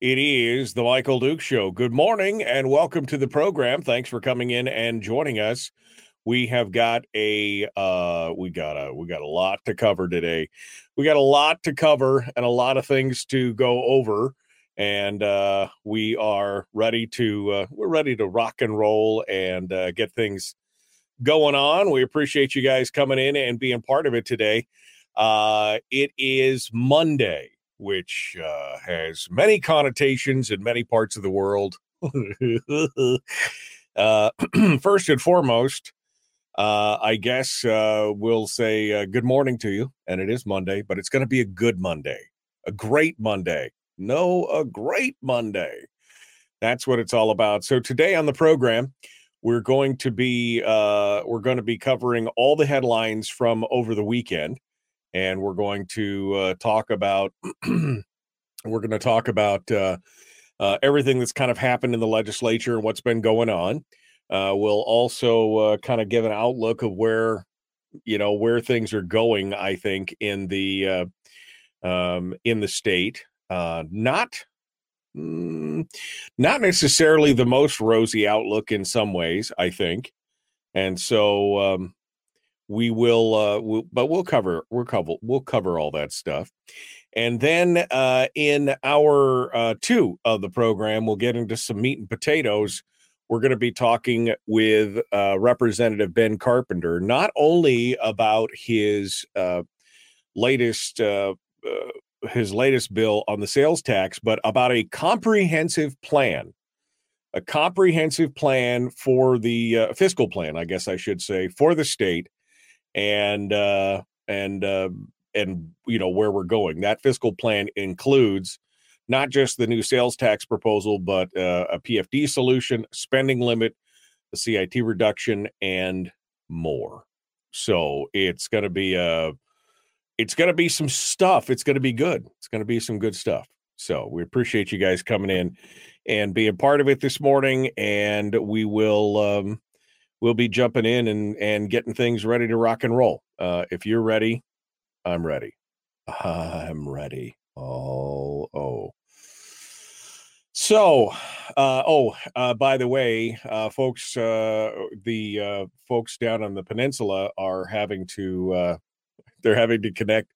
It is the Michael Duke Show. Good morning and welcome to the program. Thanks for coming in and joining us. We have got a uh we got a we got a lot to cover today. We got a lot to cover and a lot of things to go over and uh, we are ready to uh, we're ready to rock and roll and uh, get things going on. We appreciate you guys coming in and being part of it today. Uh, it is Monday, which uh, has many connotations in many parts of the world. uh, first and foremost, uh, I guess uh, we'll say uh, good morning to you, and it is Monday, but it's going to be a good Monday, a great Monday. No, a great Monday. That's what it's all about. So today on the program, we're going to be uh, we're going to be covering all the headlines from over the weekend, and we're going to uh, talk about we're going to talk about uh, uh, everything that's kind of happened in the legislature and what's been going on. Uh, we'll also uh, kind of give an outlook of where you know where things are going. I think in the uh, um, in the state, not mm, not necessarily the most rosy outlook in some ways. I think, and so um, we will. Uh, we'll, but we'll cover we'll cover we'll cover all that stuff. And then uh, in hour uh, two of the program, we'll get into some meat and potatoes we're going to be talking with uh, Representative Ben Carpenter, not only about his uh, latest uh, uh, his latest bill on the sales tax, but about a comprehensive plan, a comprehensive plan for the uh, fiscal plan, I guess I should say, for the state, and uh, and uh, and you know where we're going. That fiscal plan includes not just the new sales tax proposal, but uh, a PFD solution, spending limit, the CIT reduction, and more. So it's going to be a, it's going to be some stuff. It's going to be good. It's going to be some good stuff. So we appreciate you guys coming in and being part of it this morning, and we will um, we'll be jumping in and and getting things ready to rock and roll. Uh, if you're ready, I'm ready. I'm ready. Oh, oh. So, uh, oh, uh, by the way, uh, folks, uh, the uh, folks down on the peninsula are having to, uh, they're having to connect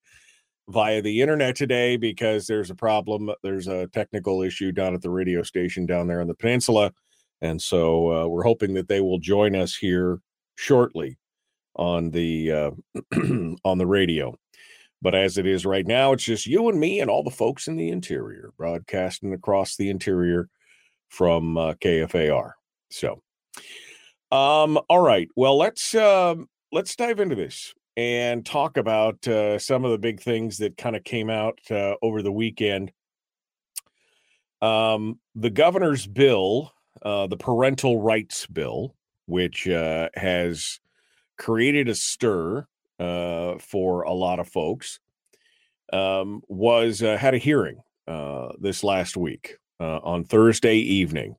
via the internet today because there's a problem. There's a technical issue down at the radio station down there on the peninsula. And so we're hoping that they will join us here shortly on the on the radio. But as it is right now, it's just you and me and all the folks in the interior broadcasting across the interior from uh, KFAR. So, um, all right. Well, let's um, let's dive into this and talk about uh, some of the big things that kind of came out uh, over the weekend. Um, the governor's bill, uh, the parental rights bill, which uh, has created a stir uh, for a lot of folks, um, was uh, had a hearing uh, this last week uh, on Thursday evening,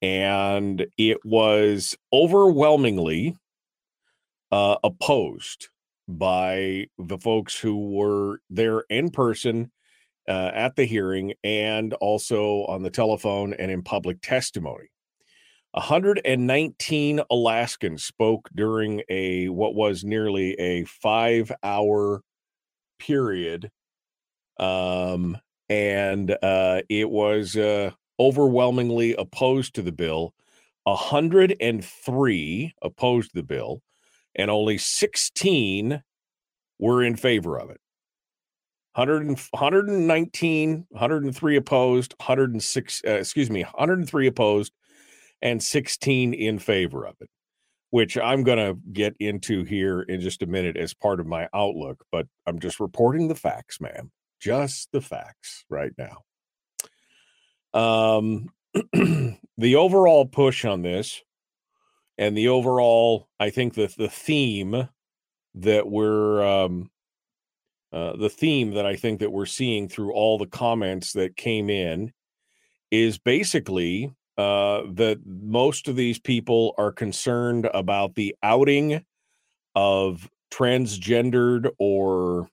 and it was overwhelmingly uh, opposed by the folks who were there in person uh, at the hearing and also on the telephone and in public testimony. 119 Alaskans spoke during a what was nearly a five hour period. Um, and uh, it was uh, overwhelmingly opposed to the bill 103 opposed the bill, and only 16 were in favor of it. 100 119, 103 opposed, 106, uh, excuse me, 103 opposed, and 16 in favor of it, which I'm going to get into here in just a minute as part of my outlook. But I'm just reporting the facts, ma'am. Just the facts right now. Um, the overall push on this and the overall, I think that the theme that we're um, uh, the theme that I think that we're seeing through all the comments that came in is basically uh, that most of these people are concerned about the outing of transgendered or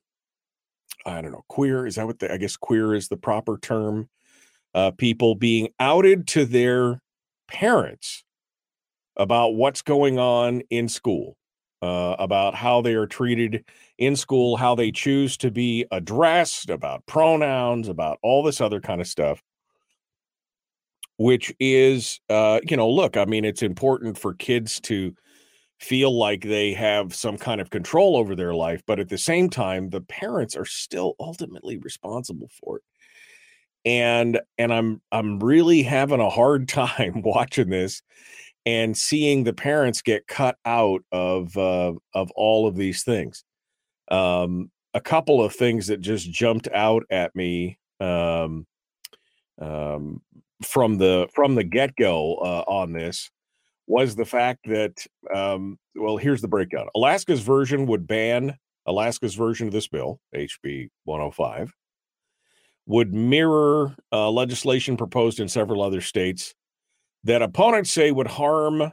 I don't know queer is that what the, I guess queer is the proper term? Uh, people being outed to their parents about what's going on in school, uh, about how they are treated in school, how they choose to be addressed, about pronouns, about all this other kind of stuff. Which is, uh, you know, look, I mean, it's important for kids to feel like they have some kind of control over their life, but at the same time, the parents are still ultimately responsible for it and and i'm i'm really having a hard time watching this and seeing the parents get cut out of uh, of all of these things um a couple of things that just jumped out at me um um from the from the get-go uh, on this was the fact that um well here's the breakdown. Alaska's version would ban alaska's version of this bill hb 105 would mirror uh, legislation proposed in several other states that opponents say would harm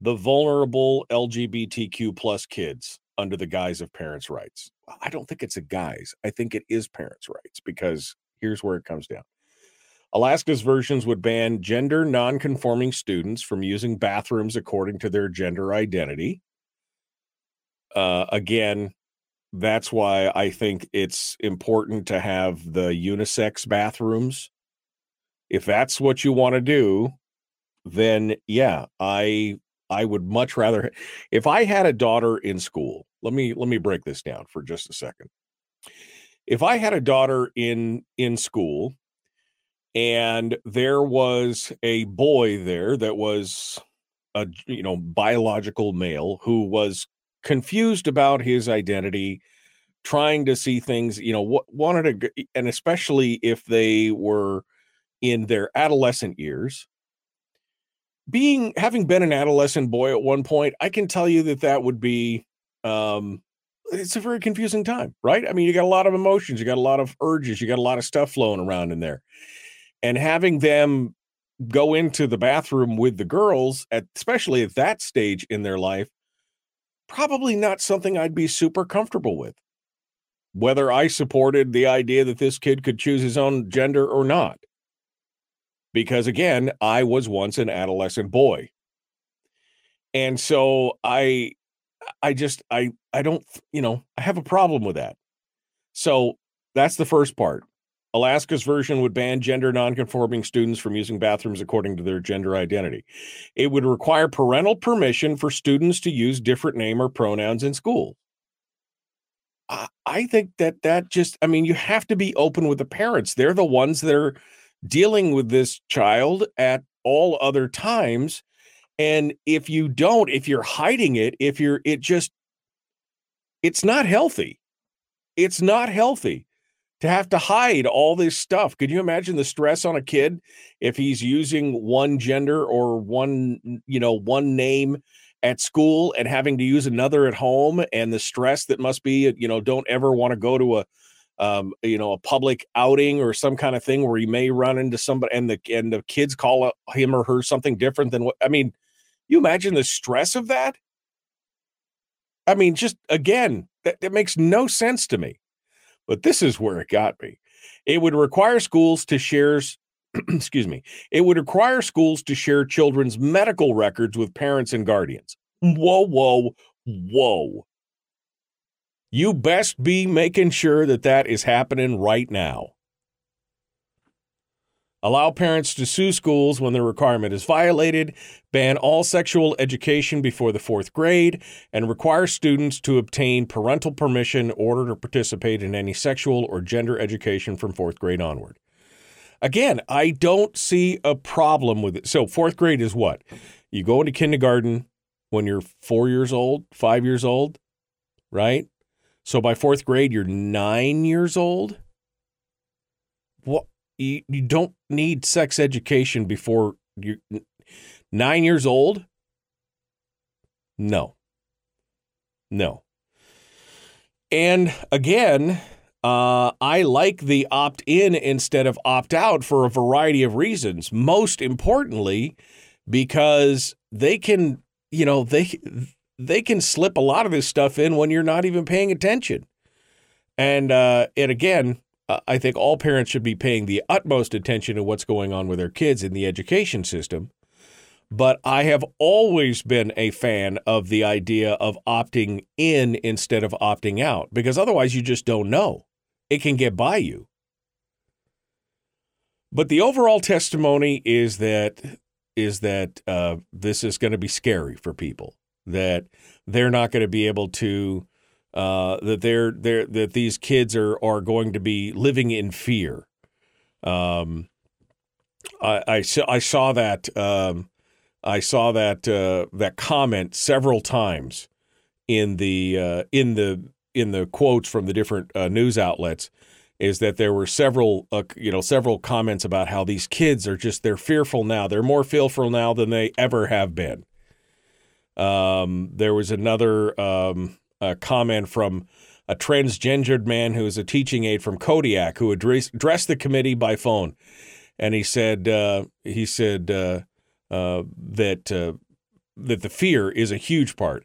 the vulnerable LGBTQ plus kids under the guise of parents' rights. I don't think it's a guise. I think it is parents' rights because here's where it comes down. Alaska's versions would ban gender nonconforming students from using bathrooms according to their gender identity. Uh, again, that's why I think it's important to have the unisex bathrooms. If that's what you want to do, then yeah, I I would much rather if I had a daughter in school. Let me let me break this down for just a second. If I had a daughter in in school and there was a boy there that was a you know biological male who was confused about his identity, trying to see things, you know, what wanted to, and especially if they were in their adolescent years. Being having been an adolescent boy at one point, I can tell you that that would be um it's a very confusing time, right? I mean, you got a lot of emotions, you got a lot of urges, you got a lot of stuff flowing around in there. And having them go into the bathroom with the girls at especially at that stage in their life probably not something I'd be super comfortable with. Whether I supported the idea that this kid could choose his own gender or not. Because again, I was once an adolescent boy. And so I I just I I don't, you know, I have a problem with that. So that's the first part. Alaska's version would ban gender nonconforming students from using bathrooms according to their gender identity. It would require parental permission for students to use different name or pronouns in school. I think that that just, I mean, you have to be open with the parents. They're the ones that are dealing with this child at all other times. And if you don't, if you're hiding it, if you're, it just, it's not healthy. It's not healthy to have to hide all this stuff. Could you imagine the stress on a kid if he's using one gender or one, you know, one name at school and having to use another at home and the stress that must be, you know, don't ever want to go to a um, you know, a public outing or some kind of thing where he may run into somebody and the and the kids call him or her something different than what I mean, you imagine the stress of that? I mean, just again, that, that makes no sense to me. But this is where it got me. It would require schools to share excuse me. It would require schools to share children's medical records with parents and guardians. Whoa, whoa, whoa. You best be making sure that that is happening right now. allow parents to sue schools when the requirement is violated, ban all sexual education before the fourth grade, and require students to obtain parental permission in order to participate in any sexual or gender education from fourth grade onward. Again, I don't see a problem with it. So, fourth grade is what? You go into kindergarten when you're four years old, five years old, right? So by fourth grade, you're nine years old. What you, you don't need sex education before you're nine years old? No. No. And again, uh, I like the opt in instead of opt out for a variety of reasons. Most importantly, because they can, you know, they they can slip a lot of this stuff in when you're not even paying attention. And uh, and again, I think all parents should be paying the utmost attention to what's going on with their kids in the education system. But I have always been a fan of the idea of opting in instead of opting out because otherwise you just don't know. It can get by you. But the overall testimony is that is that uh, this is going to be scary for people. That they're not going to be able to. Uh, that they're, they're that these kids are are going to be living in fear. Um, I, I saw I saw that um, I saw that uh, that comment several times in the uh, in the in the quotes from the different uh, news outlets is that there were several uh, you know several comments about how these kids are just they're fearful now they're more fearful now than they ever have been um, there was another um, comment from a transgendered man who is a teaching aide from Kodiak who addressed, the committee by phone and he said uh, he said uh, uh, that uh, that the fear is a huge part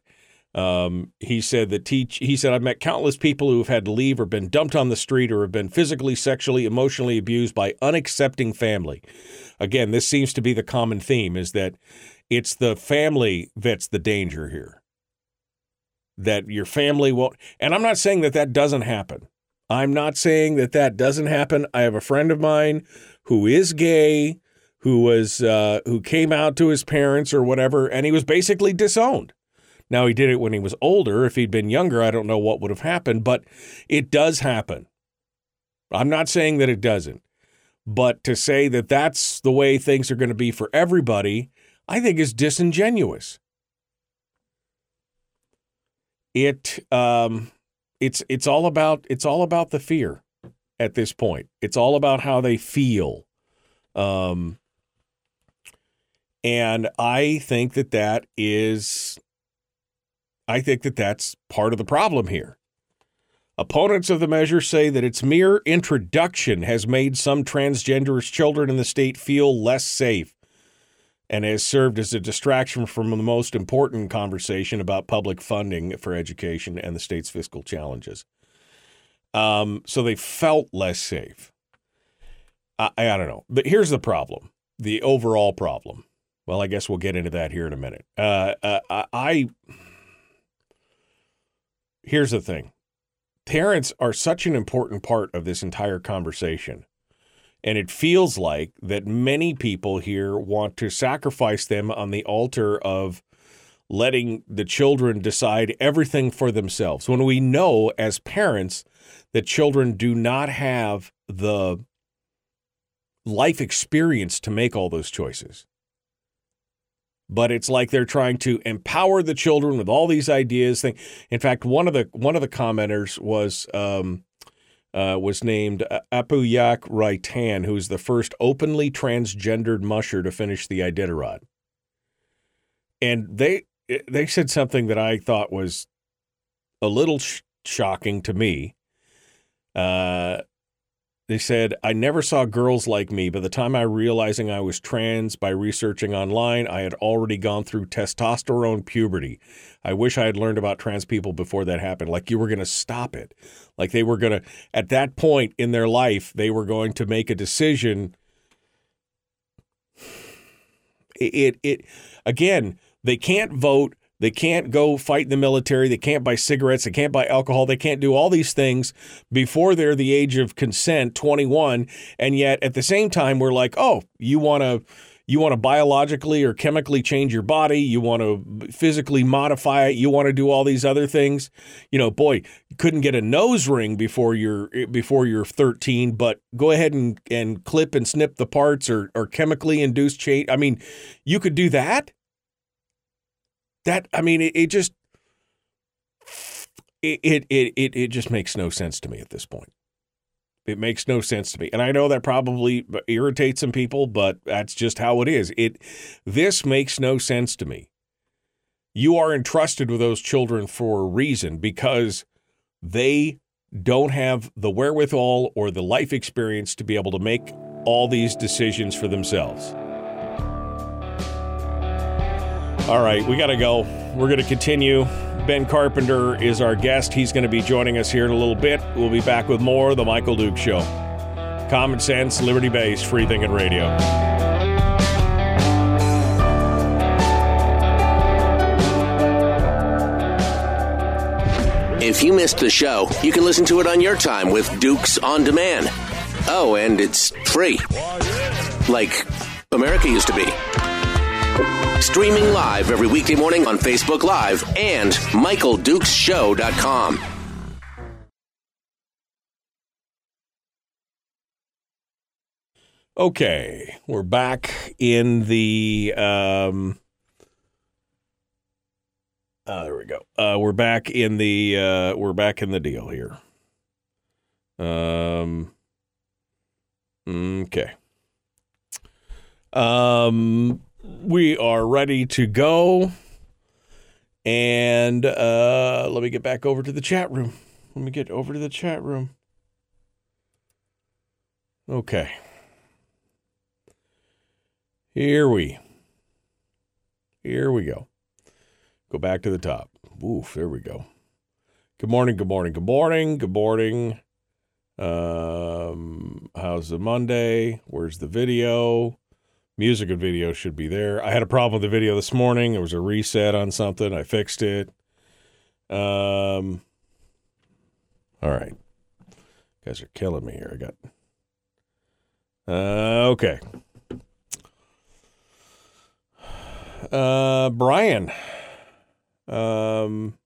um, he said that teach. He said I've met countless people who have had to leave or been dumped on the street or have been physically, sexually, emotionally abused by unaccepting family. Again, this seems to be the common theme: is that it's the family that's the danger here. That your family won't. And I'm not saying that that doesn't happen. I'm not saying that that doesn't happen. I have a friend of mine who is gay, who was uh, who came out to his parents or whatever, and he was basically disowned now, he did it when he was older. If he'd been younger, I don't know what would have happened, but it does happen. I'm not saying that it doesn't, but to say that that's the way things are going to be for everybody, I think is disingenuous. It um, it's it's all about it's all about the fear at this point. It's all about how they feel. Um, and I think that that is I think that that's part of the problem here. Opponents of the measure say that its mere introduction has made some transgenderist children in the state feel less safe and has served as a distraction from the most important conversation about public funding for education and the state's fiscal challenges. Um, so they felt less safe. I, I don't know. But here's the problem the overall problem. Well, I guess we'll get into that here in a minute. Uh, uh, I here's the thing parents are such an important part of this entire conversation. And it feels like that many people here want to sacrifice them on the altar of letting the children decide everything for themselves. When we know as parents that children do not have the life experience to make all those choices but it's like they're trying to empower the children with all these ideas. In fact, one of the one of the commenters was um, uh, was named Apayauq Reitan, who's the first openly transgendered musher to finish the Iditarod. And they they said something that I thought was a little sh- shocking to me. Uh, they said, I never saw girls like me. By the time I realizing I was trans by researching online, I had already gone through testosterone puberty. I wish I had learned about trans people before that happened. Like you were going to stop it. Like they were going to, at that point in their life, they were going to make a decision. It, it, it again, they can't vote They can't go fight in the military. They can't buy cigarettes. They can't buy alcohol. They can't do all these things before they're the age of consent, 21. And yet at the same time, we're like, oh, you want to you want to biologically or chemically change your body, you want to physically modify it, you want to do all these other things. You know, boy, you couldn't get a nose ring before you're before you're 13, but go ahead and and clip and snip the parts or or chemically induced change. I mean, you could do that. That I mean, it, it just it, it it it just makes no sense to me at this point. It makes no sense to me. And I know that probably irritates some people, but that's just how it is. It this makes no sense to me. You are entrusted with those children for a reason because they don't have the wherewithal or the life experience to be able to make all these decisions for themselves. All right, we got to go. We're going to continue. Ben Carpenter is our guest. He's going to be joining us here in a little bit. We'll be back with more of The Michael Duke Show. Common sense, liberty based, free thinking radio. If you missed the show, you can listen to it on your time with Dukes on Demand. Oh, and it's free. Like America used to be. Streaming live every weekday morning on Facebook Live and MichaelDukesShow.com. Okay, we're back in the. Um, uh, there we go. Uh, we're back in the. Uh, we're back in the deal here. Um. Okay. Um we are ready to go. And uh, let me get back over to the chat room. Let me get over to the chat room. Okay. Here we. Here we go. Go back to the top. Oof, there we go. Good morning, good morning, good morning, good morning. Um, how's the Monday? Where's the video? Music and video should be there. I had a problem with the video this morning. There was a reset on something. I fixed it. Um, all right. You guys are killing me here. I got. Uh, okay. Uh, Brian. Um,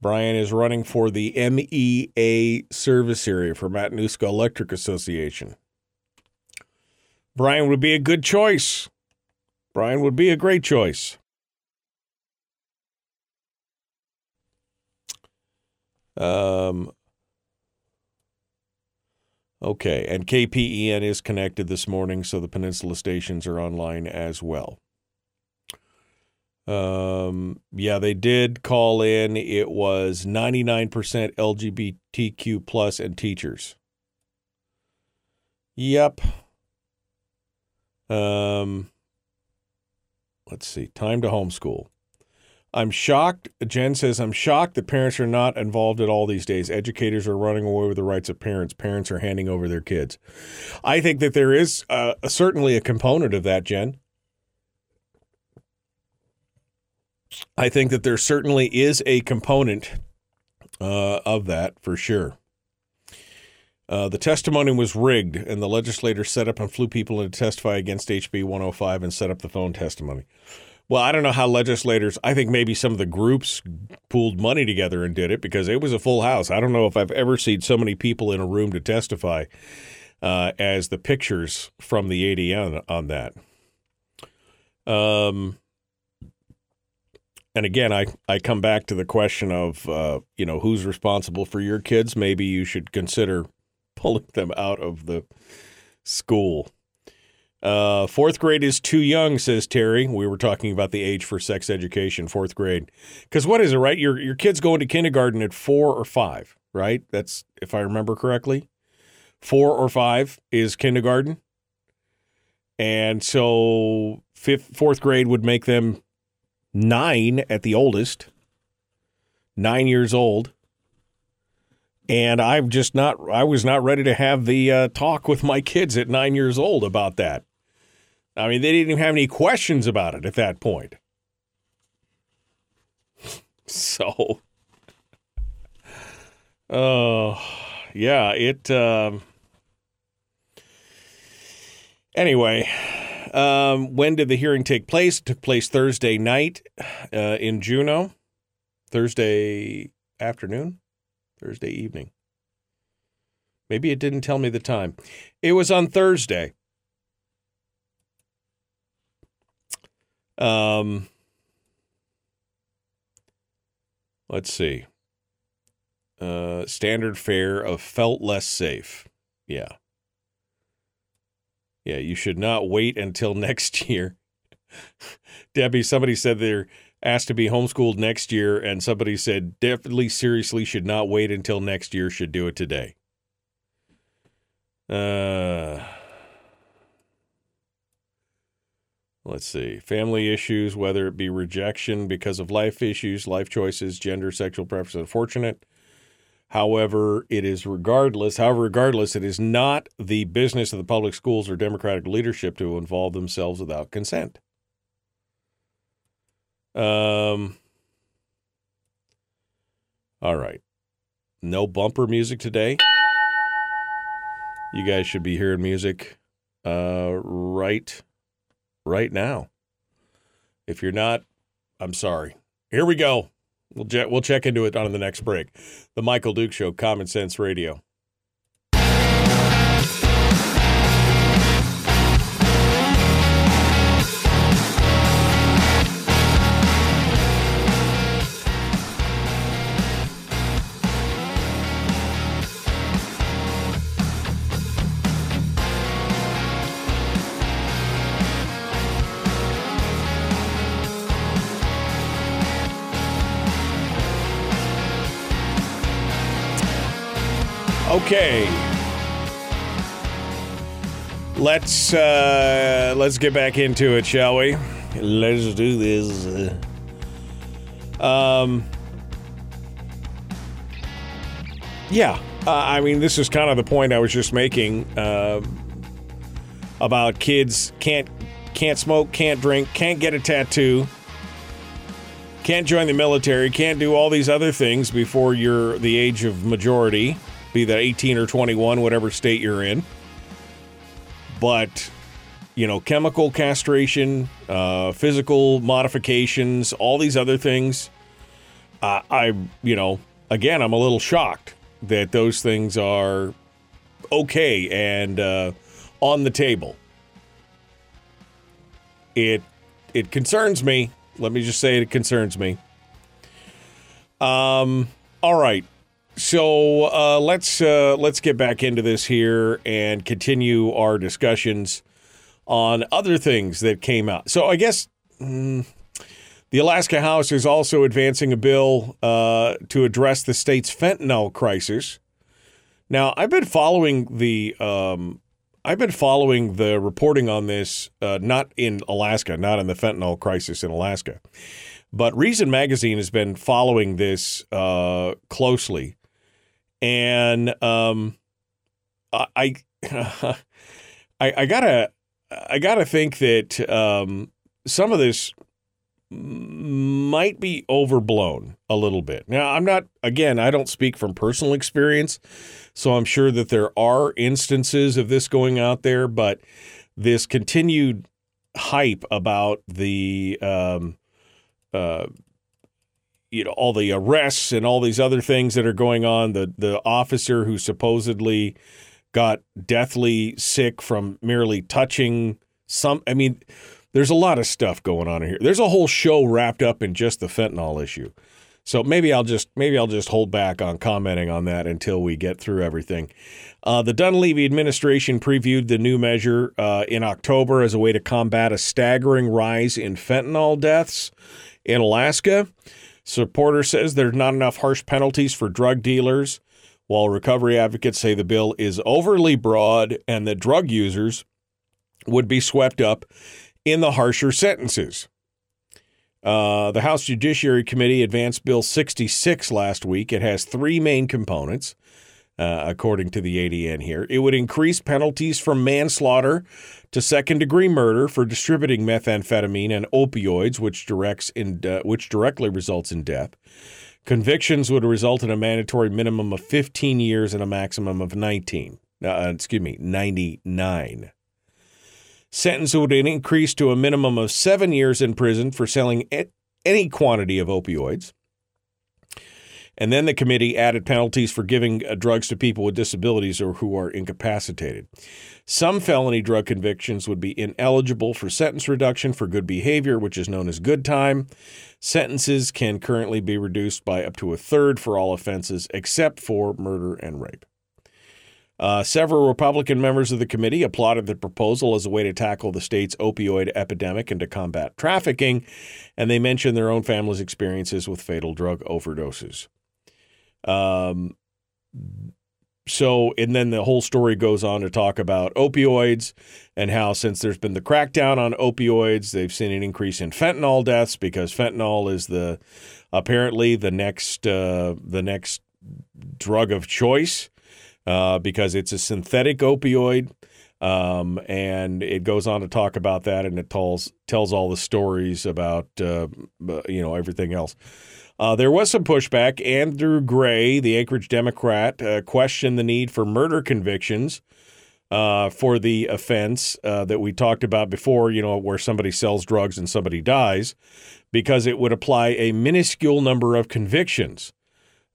Brian is running for the MEA service area for Matanuska Electric Association. Brian would be a good choice. Brian would be a great choice. Um, okay, and KPEN is connected this morning, so the Peninsula stations are online as well. Um, yeah, they did call in. It was 99% LGBTQ plus and teachers. Yep. Um, let's see. Time to homeschool. I'm shocked. Jen says, I'm shocked that parents are not involved at all these days. Educators are running away with the rights of parents. Parents are handing over their kids. I think that there is uh, certainly a component of that, Jen. I think that there certainly is a component uh, of that for sure. Uh, the testimony was rigged, and the legislators set up and flew people in to testify against HB 105 and set up the phone testimony. Well, I don't know how legislators, I think maybe some of the groups pooled money together and did it because it was a full house. I don't know if I've ever seen so many people in a room to testify uh, as the pictures from the ADN on that. Um, and again, I, I come back to the question of, uh, you know, who's responsible for your kids. Maybe you should consider pulling them out of the school. Uh, fourth grade is too young, says Terry. We were talking about the age for sex education, fourth grade. Because what is it, right? Your your kid's go into kindergarten at four or five, right? That's if I remember correctly. Four or five is kindergarten, and so fifth, fourth grade would make them nine at the oldest, nine years old and I'm just not. I was not ready to have the uh, talk with my kids at nine years old about that. I mean, they didn't even have any questions about it at that point. So, oh, yeah, it. Um, anyway, um, when did the hearing take place? It took place Thursday night uh, in Juneau, Thursday afternoon, Thursday evening. Maybe it didn't tell me the time. It was on Thursday. Um, let's see. Uh, standard fare of felt less safe. Yeah. Yeah, you should not wait until next year. Debbie, somebody said they're asked to be homeschooled next year, and somebody said definitely seriously should not wait until next year, should do it today. Uh, let's see. Family issues, whether it be rejection because of life issues, life choices, gender, sexual preference, unfortunate. However, it is regardless, however, regardless, it is not the business of the public schools or Democratic leadership to involve themselves without consent. Um, all right. No bumper music today. You guys should be hearing music uh, right right now. If you're not, I'm sorry. Here we go. We'll, je- we'll check into it on the next break. The Michael Duke Show, Common Sense Radio. Okay. Let's uh let's get back into it, shall we? Let's do this. Um Yeah, uh, I mean this is kind of the point I was just making uh, about kids can't can't smoke, can't drink, can't get a tattoo, can't join the military, can't do all these other things before you're the age of majority be that 18 or 21, whatever state you're in. But, you know, chemical castration, uh, physical modifications, all these other things, uh, I, you know, again, I'm a little shocked that those things are okay and uh, on the table. It it concerns me. Let me just say it concerns me. Um. All right. So uh, let's uh, let's get back into this here and continue our discussions on other things that came out. So I guess mm, the Alaska House is also advancing a bill uh, to address the state's fentanyl crisis. Now I've been following the um, I've been following the reporting on this, uh, not in Alaska, not in the fentanyl crisis in Alaska, but Reason Magazine has been following this uh, closely and um, I, I, I gotta, I gotta think that um, some of this might be overblown a little bit. Now, I'm not, again, I don't speak from personal experience, so I'm sure that there are instances of this going out there, but this continued hype about the um, uh, you know all the arrests and all these other things that are going on. The the officer who supposedly got deathly sick from merely touching some i mean there's a lot of stuff going on here. There's a whole show wrapped up in just the fentanyl issue. So maybe i'll just maybe i'll just hold back on commenting on that until we get through everything. Uh, the dunleavy administration previewed the new measure uh, in october as a way to combat a staggering rise in fentanyl deaths in alaska Supporter says there's not enough harsh penalties for drug dealers, while recovery advocates say the bill is overly broad and that drug users would be swept up in the harsher sentences. Uh, the House Judiciary Committee advanced Bill 66 last week. It has three main components. Uh, according to the ADN here. It would increase penalties from manslaughter to second degree murder for distributing methamphetamine and opioids, which directs in uh, which directly results in death. Convictions would result in a mandatory minimum of 15 years and a maximum of 19. Uh, excuse me, 99. Sentence would increase to a minimum of seven years in prison for selling any quantity of opioids. And then the committee added penalties for giving uh, drugs to people with disabilities or who are incapacitated. Some felony drug convictions would be ineligible for sentence reduction for good behavior, which is known as good time. Sentences can currently be reduced by up to a third for all offenses except for murder and rape. Uh, several Republican members of the committee applauded the proposal as a way to tackle the state's opioid epidemic and to combat trafficking, and they mentioned their own families' experiences with fatal drug overdoses. Um, so, and then the whole story goes on to talk about opioids and how, since there's been the crackdown on opioids, they've seen an increase in fentanyl deaths because fentanyl is the apparently the next uh, the next drug of choice uh, because it's a synthetic opioid. Um, and it goes on to talk about that, and it tells tells all the stories about uh, you know everything else. Uh, there was some pushback. Andrew Gray, the Anchorage Democrat, uh, questioned the need for murder convictions uh, for the offense uh, that we talked about before, you know, where somebody sells drugs and somebody dies, because it would apply a minuscule number of convictions.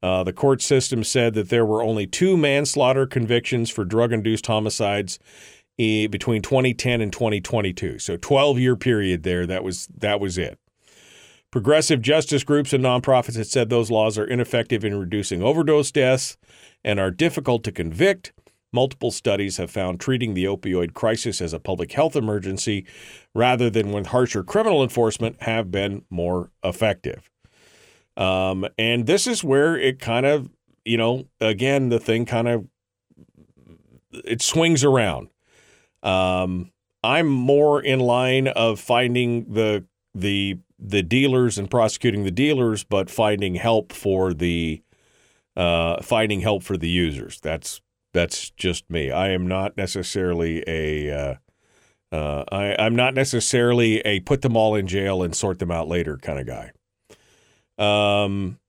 Uh, the court system said that there were only two manslaughter convictions for drug induced homicides eh, between 2010 and 2022. So 12 year period there. That was that was it. Progressive justice groups and nonprofits have said those laws are ineffective in reducing overdose deaths and are difficult to convict. Multiple studies have found treating the opioid crisis as a public health emergency rather than with harsher criminal enforcement have been more effective. Um, and this is where it kind of, you know, again, the thing kind of it swings around. Um, I'm more in line of finding the the the dealers and prosecuting the dealers, but finding help for the uh, finding help for the users. That's that's just me. I am not necessarily a uh, uh, I, I'm not necessarily a put them all in jail and sort them out later kind of guy. Um,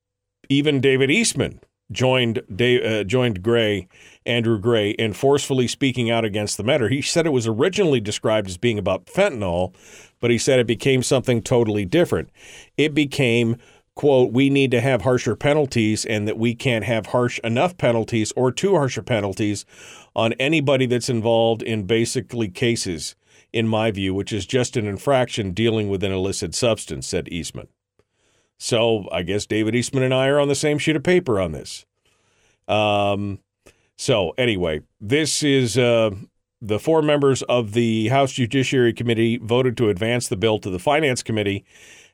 even David Eastman joined Dave, uh, joined Gray, Andrew Gray, in forcefully speaking out against the matter. He said it was originally described as being about fentanyl, but he said it became something totally different. It became quote we need to have harsher penalties and that we can't have harsh enough penalties or too harsher penalties on anybody that's involved in basically cases in my view which is just an infraction dealing with an illicit substance said eastman so I guess David Eastman and I are on the same sheet of paper on this. Um, so anyway, this is uh, the four members of the House Judiciary Committee voted to advance the bill to the Finance Committee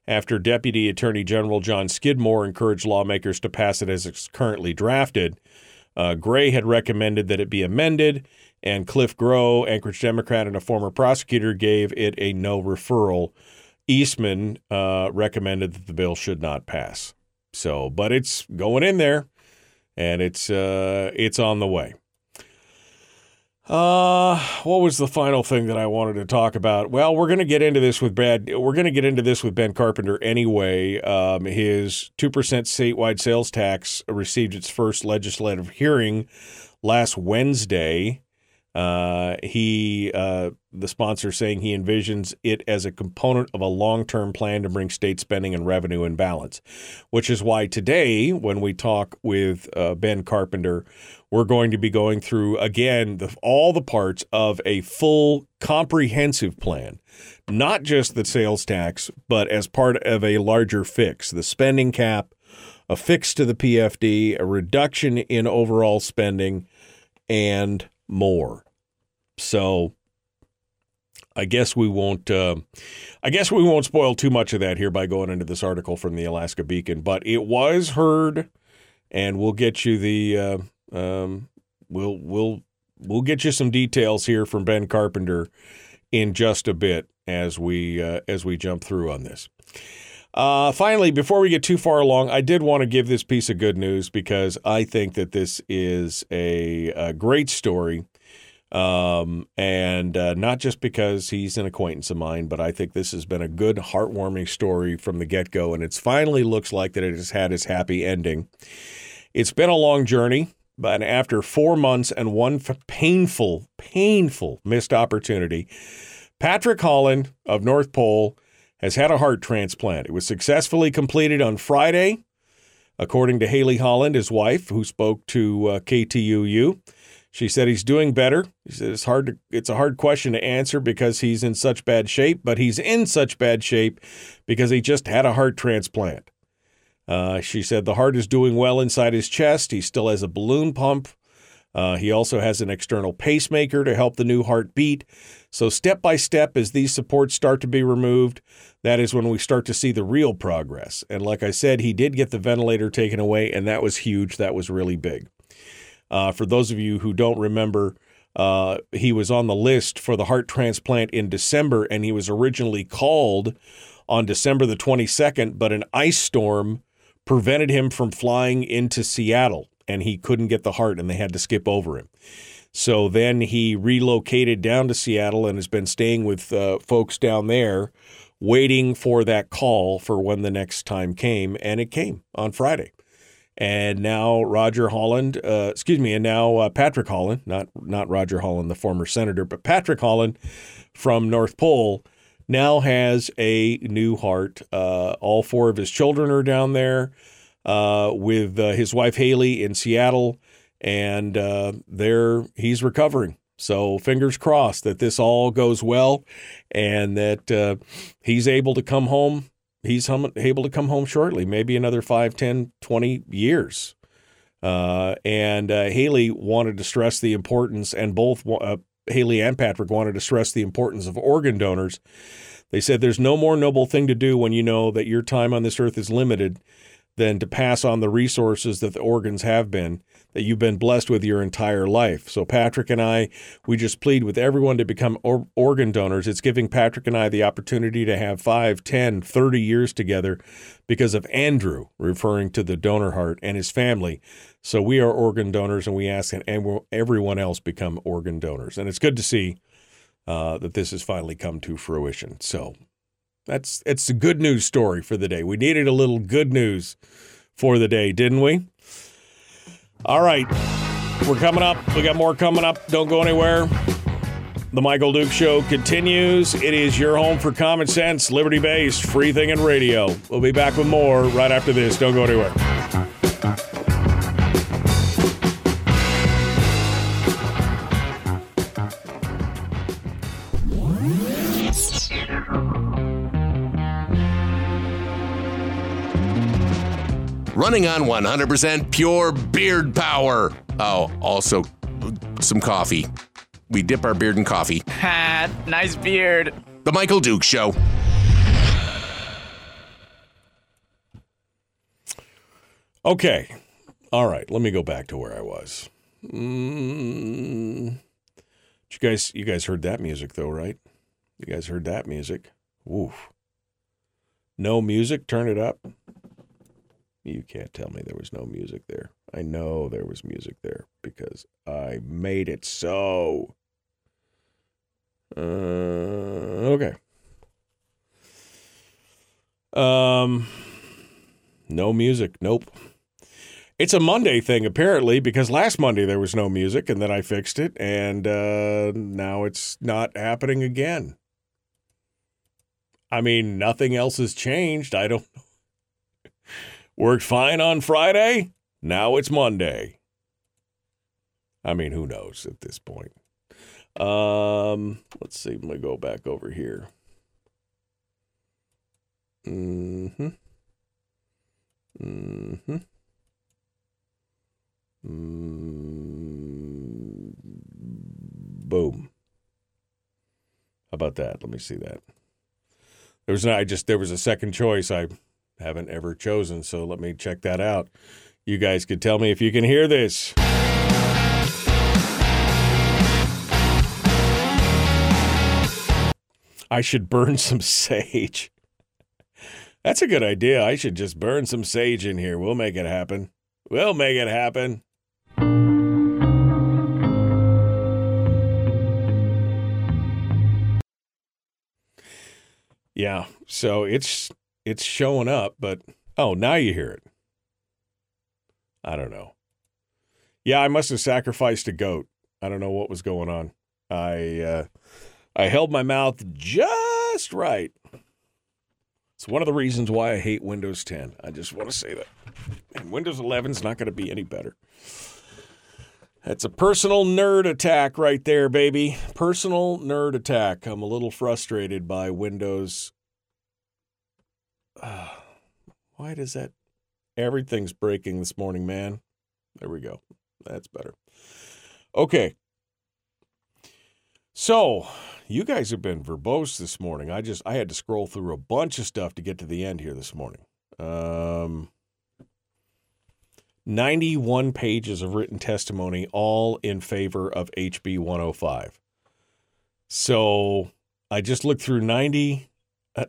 after Deputy Attorney General John Skidmore encouraged lawmakers to pass it as it's currently drafted. Uh, Gray had recommended that it be amended, and Cliff Groh, Anchorage Democrat and a former prosecutor, gave it a no referral Eastman uh, recommended that the bill should not pass. So, but it's going in there, and it's uh, it's on the way. Uh, what was the final thing that I wanted to talk about? Well, we're going to get into this with Ben. We're going to get into this with Ben Carpenter anyway. Um, his two percent statewide sales tax received its first legislative hearing last Wednesday. Uh, he, uh, the sponsor, saying he envisions it as a component of a long term plan to bring state spending and revenue in balance, which is why today, when we talk with uh, Ben Carpenter, we're going to be going through again the, all the parts of a full comprehensive plan, not just the sales tax, but as part of a larger fix, the spending cap, a fix to the PFD, a reduction in overall spending, and more. So I guess we won't. Uh, I guess we won't spoil too much of that here by going into this article from the Alaska Beacon. But it was heard, and we'll get you the. Uh, um, we'll we'll we'll get you some details here from Ben Carpenter in just a bit as we uh, as we jump through on this. Uh, finally, before we get too far along, I did want to give this piece of good news because I think that this is a, a great story. Um, and uh, not just because he's an acquaintance of mine, but I think this has been a good, heartwarming story from the get go. And it's finally looks like that it has had its happy ending. It's been a long journey, but after four months and one painful, painful missed opportunity, Patrick Holland of North Pole has had a heart transplant. It was successfully completed on Friday, according to Haley Holland, his wife, who spoke to uh, KTUU. She said he's doing better. He said it's hard to, it's a hard question to answer because he's in such bad shape, but he's in such bad shape because he just had a heart transplant. Uh, she said the heart is doing well inside his chest. He still has a balloon pump. Uh, he also has an external pacemaker to help the new heart beat. So, step by step, as these supports start to be removed, that is when we start to see the real progress. And like I said, he did get the ventilator taken away, and that was huge. That was really big. Uh, for those of you who don't remember, uh, he was on the list for the heart transplant in December, and he was originally called on December the 22nd, but an ice storm prevented him from flying into Seattle, and he couldn't get the heart, and they had to skip over him. So then he relocated down to Seattle and has been staying with uh, folks down there, waiting for that call for when the next time came. And it came on Friday. And now Roger Holland, uh, excuse me, and now uh, Patrick Holland, not not Roger Holland, the former senator, but Patrick Holland from North Pole, now has a new heart. Uh, all four of his children are down there uh, with uh, his wife Haley in Seattle and uh, there he's recovering. So fingers crossed that this all goes well, and that uh, he's able to come home. He's hum- able to come home shortly, maybe another 5, 10, 20 years. Uh, and Haley wanted to stress the importance, and both Haley and Patrick wanted to stress the importance of organ donors. They said there's no more noble thing to do when you know that your time on this earth is limited than to pass on the resources that the organs have been that you've been blessed with your entire life. So, Patrick and I, we just plead with everyone to become or- organ donors. It's giving Patrick and I the opportunity to have 5, 10, 30 years together because of Andrew, referring to the donor heart, and his family. So, we are organ donors, and we ask that everyone else become organ donors. And it's good to see uh, that this has finally come to fruition. So, that's it's a good news story for the day. We needed a little good news for the day, didn't we? All right. We're coming up. We got more coming up. Don't go anywhere. The Michael Duke Show continues. It is your home for common sense, liberty based, free thinking radio. We'll be back with more right after this. Don't go anywhere. Running on 100% pure beard power. Oh, also some coffee. We dip our beard in coffee. Ha, nice beard. The Michael Duke Show. Okay. All right. Let me go back to where I was. Mm. You guys, you guys heard that music though, right? You guys heard that music? Oof. No music. Turn it up. You can't tell me there was no music there. I know there was music there because I made it so. Uh, okay. Um, no music. Nope. It's a Monday thing apparently because last Monday there was no music and then I fixed it and uh, now it's not happening again. I mean, nothing else has changed. I don't know Worked fine on Friday. Now it's Monday. I mean, who knows at this point? Um, let's see. Let me go back over here. Mm-hmm. Mm-hmm. Mm, boom. How about that? Let me see that. There was I just there was a second choice. I haven't ever chosen. So let me check that out. You guys could tell me if you can hear this. I should burn some sage. That's a good idea. I should just burn some sage in here. We'll make it happen. We'll make it happen. Yeah, so it's it's showing up, but oh, now you hear it. I don't know. Yeah, I must have sacrificed a goat. I don't know what was going on. I uh, I held my mouth just right. It's one of the reasons why I hate Windows 10. I just want to say that. And Windows 11 is not going to be any better. That's a personal nerd attack right there, baby. Personal nerd attack. I'm a little frustrated by Windows. Uh, why does that? Everything's breaking this morning, man. There we go. That's better. Okay. So, you guys have been verbose this morning. I just I had to scroll through a bunch of stuff to get to the end here this morning. Um 91 pages of written testimony all in favor of HB 105. So, I just looked through 90 uh,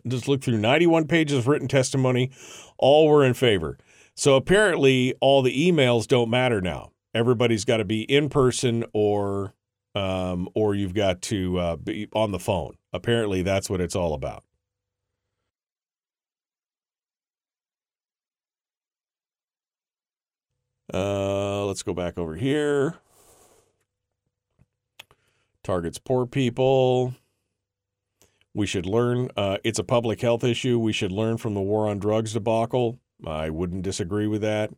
just looked through 91 pages of written testimony, all were in favor. So apparently all the emails don't matter now. Everybody's got to be in person or um, or you've got to uh, be on the phone. Apparently, that's what it's all about. Uh, let's go back over here. Targets poor people. We should learn. Uh, it's a public health issue. We should learn from the war on drugs debacle. I wouldn't disagree with that.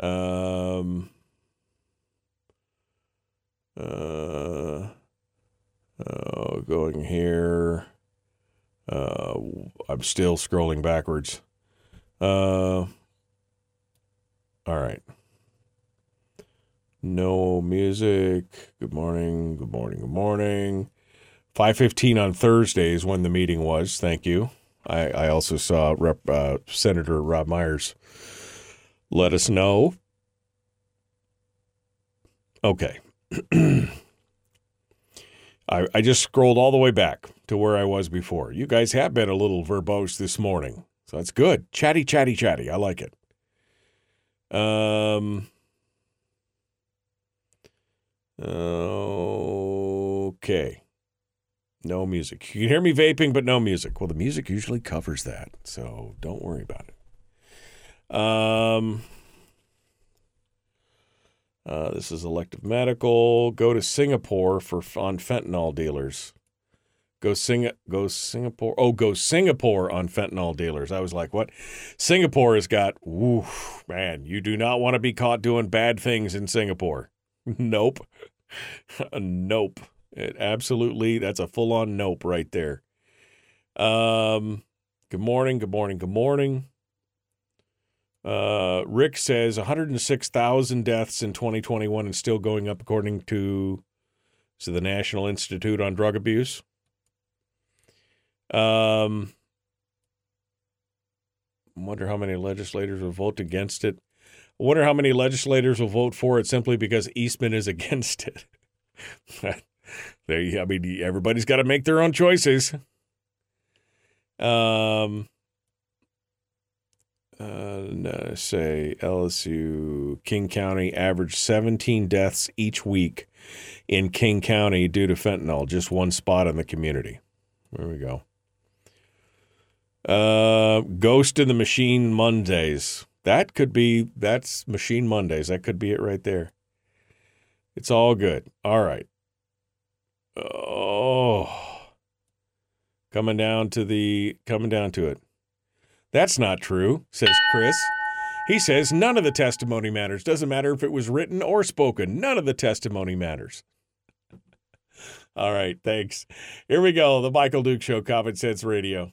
Um, uh, uh, going here. Uh, I'm still scrolling backwards. Uh, all right. No music. Good morning. Good morning. Good morning. 5:15 on Thursday is when the meeting was. Thank you. I, I also saw Rep, uh, Senator Rob Myers let us know. Okay. I, I just scrolled all the way back to where I was before. You guys have been a little verbose this morning, so that's good. Chatty, chatty, chatty. I like it. Um. Okay. No music. You can hear me vaping, but no music. Well, the music usually covers that, so don't worry about it. Um. Uh, this is elective medical. Go to Singapore for on fentanyl dealers. Go sing go Singapore. Oh, go Singapore on fentanyl dealers. I was like, what? Singapore has got woo, man, you do not want to be caught doing bad things in Singapore. nope. nope. It absolutely that's a full-on nope right there. Um good morning, good morning, good morning. Uh, Rick says 106,000 deaths in 2021 and still going up, according to so the National Institute on Drug Abuse. Um, wonder how many legislators will vote against it. I wonder how many legislators will vote for it simply because Eastman is against it. there I mean, everybody's got to make their own choices. Um, uh, say LSU King County averaged 17 deaths each week in King County due to fentanyl, just one spot in the community. There we go. Uh, Ghost in the Machine Mondays. That could be, that's Machine Mondays. That could be it right there. It's all good. All right. Oh, coming down to the, coming down to it. That's not true, says Chris. He says none of the testimony matters. Doesn't matter if it was written or spoken. None of the testimony matters. All right, thanks. Here we go. The Michael Duke Show, Common Sense Radio.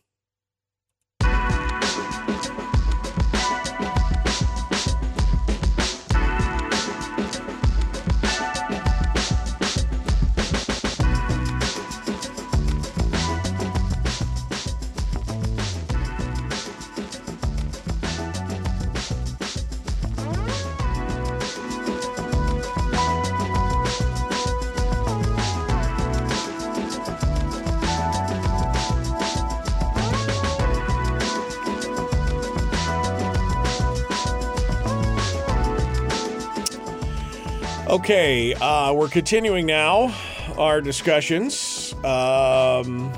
Okay, uh, we're continuing now our discussions. Um,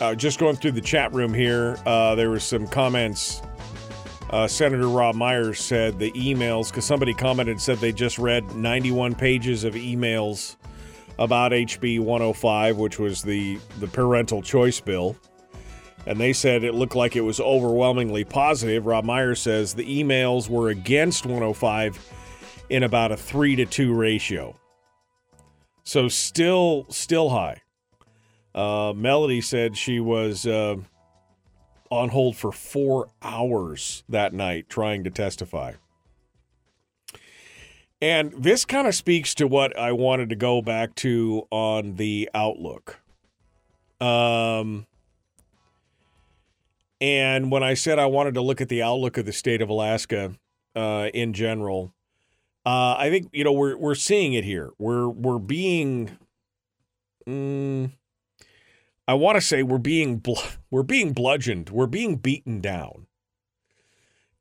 uh, just going through the chat room here, uh, there were some comments. Uh, Senator Rob Myers said the emails, because somebody commented, said they just read 91 pages of emails about HB 105, which was the, the parental choice bill. And they said it looked like it was overwhelmingly positive. Rob Myers says the emails were against 105 in about a three to two ratio. So still, still high. Uh, Melody said she was uh, on hold for four hours that night trying to testify. And this kind of speaks to what I wanted to go back to on the outlook. Um, and when I said I wanted to look at the outlook of the state of Alaska uh, in general, uh, I think you know we're we're seeing it here. We're we're being, mm, I want to say we're being bl- we're being bludgeoned. We're being beaten down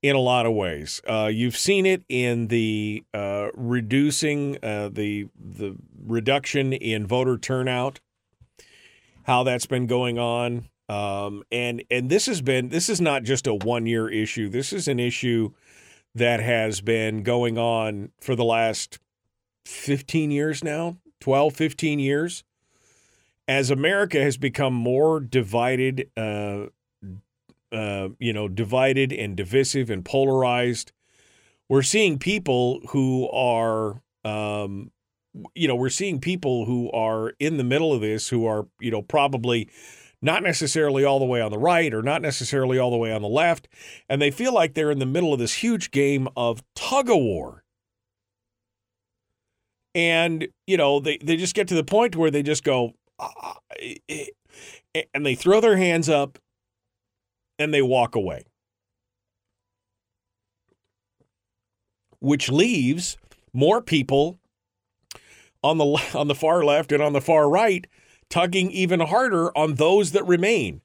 in a lot of ways. Uh, you've seen it in the uh, reducing uh, the the reduction in voter turnout. How that's been going on. Um, and and this has been this is not just a one year issue. This is an issue that has been going on for the last 15 years now, 12, 15 years. As America has become more divided, uh, uh, you know, divided and divisive and polarized, we're seeing people who are, um, you know, we're seeing people who are in the middle of this who are, you know, probably not necessarily all the way on the right or not necessarily all the way on the left. And they feel like they're in the middle of this huge game of tug of war. And, you know, they, they just get to the point where they just go, uh, and they throw their hands up and they walk away. Which leaves more people on the on the far left and on the far right tugging even harder on those that remain.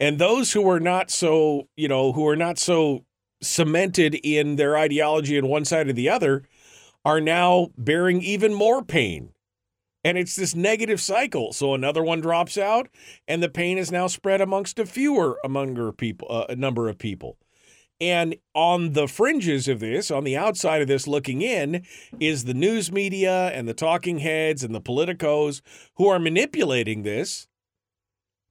And those who are not so, you know, who are not so cemented in their ideology on one side or the other are now bearing even more pain. And it's this negative cycle. So another one drops out, and the pain is now spread amongst a fewer among people, uh, a number of people. And on the fringes of this, on the outside of this looking in, is the news media and the talking heads and the politicos who are manipulating this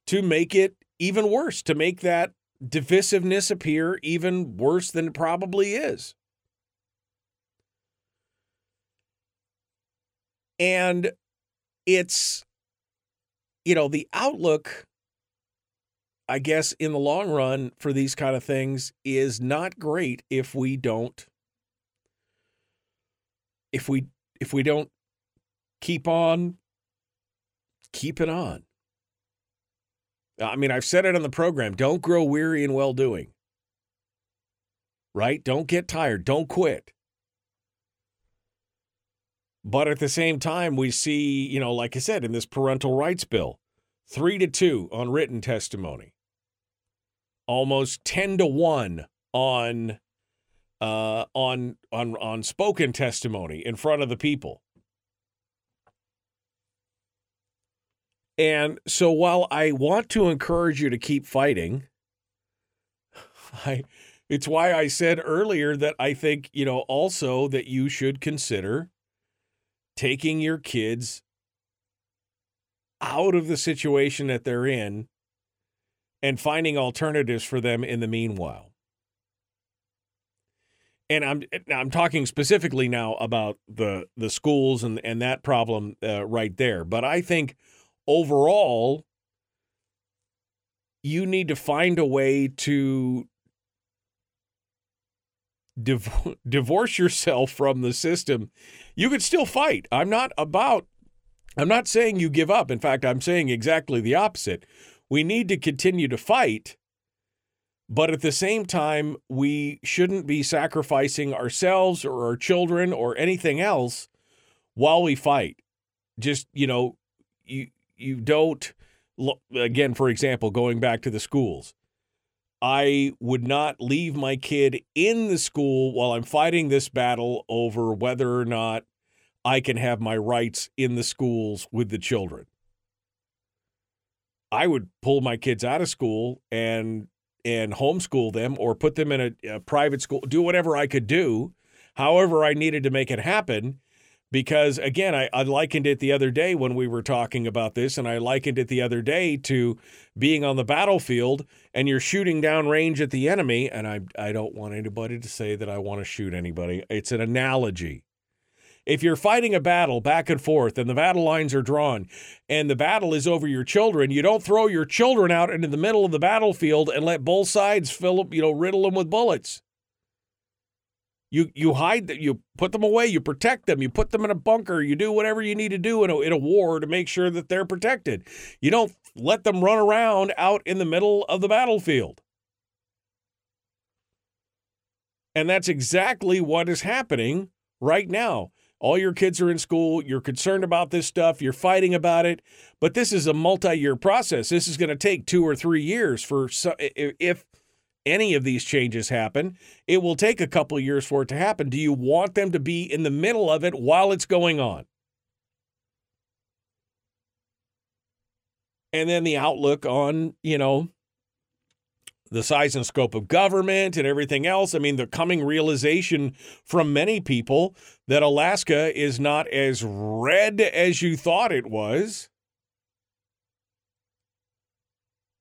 to make it even worse, to make that divisiveness appear even worse than it probably is. And it's, you know, the outlook I guess in the long run for these kind of things is not great if we don't if we if we don't keep on keep it on. I mean, I've said it on the program, don't grow weary in well doing. Right? Don't get tired, don't quit. But at the same time, we see, you know, like I said, in this parental rights bill, three to two on written testimony, almost ten to one on uh, on on on spoken testimony in front of the people. And so while I want to encourage you to keep fighting, I it's why I said earlier that I think, you know, also that you should consider taking your kids out of the situation that they're in and finding alternatives for them in the meanwhile. And I'm I'm talking specifically now about the the schools and and that problem uh, right there. But I think overall, you need to find a way to div- divorce yourself from the system. You could still fight. I'm not about I'm not saying you give up. In fact, I'm saying exactly the opposite. We need to continue to fight, but at the same time, we shouldn't be sacrificing ourselves or our children or anything else while we fight. Just, you know, you you don't again for example going back to the schools I would not leave my kid in the school while I'm fighting this battle over whether or not I can have my rights in the schools with the children. I would pull my kids out of school and and homeschool them or put them in a, a private school, do whatever I could do, however I needed to make it happen. Because again I, I, likened it the other day when we were talking about this and i likened it the other day to being on the battlefield and you're shooting down range at the enemy and i, I don't want anybody to say that i want to shoot anybody. It's an analogy if you're fighting a battle back and forth and the battle lines are drawn and the battle is over your children you don't throw your children out into the middle of the battlefield and let both sides fill up, you know riddle them with bullets you you hide them, you put them away, you protect them, you put them in a bunker, you do whatever you need to do in a, in a war to make sure that they're protected. You don't let them run around out in the middle of the battlefield. And that's exactly what is happening right now. All your kids are in school, you're concerned about this stuff, you're fighting about it, but this is a multi-year process. This is going to take 2 or 3 years for if any of these changes happen, it will take a couple years for it to happen. Do you want them to be in the middle of it while it's going on? And then the outlook on, you know, the size and scope of government and everything else. I mean, the coming realization from many people that Alaska is not as red as you thought it was.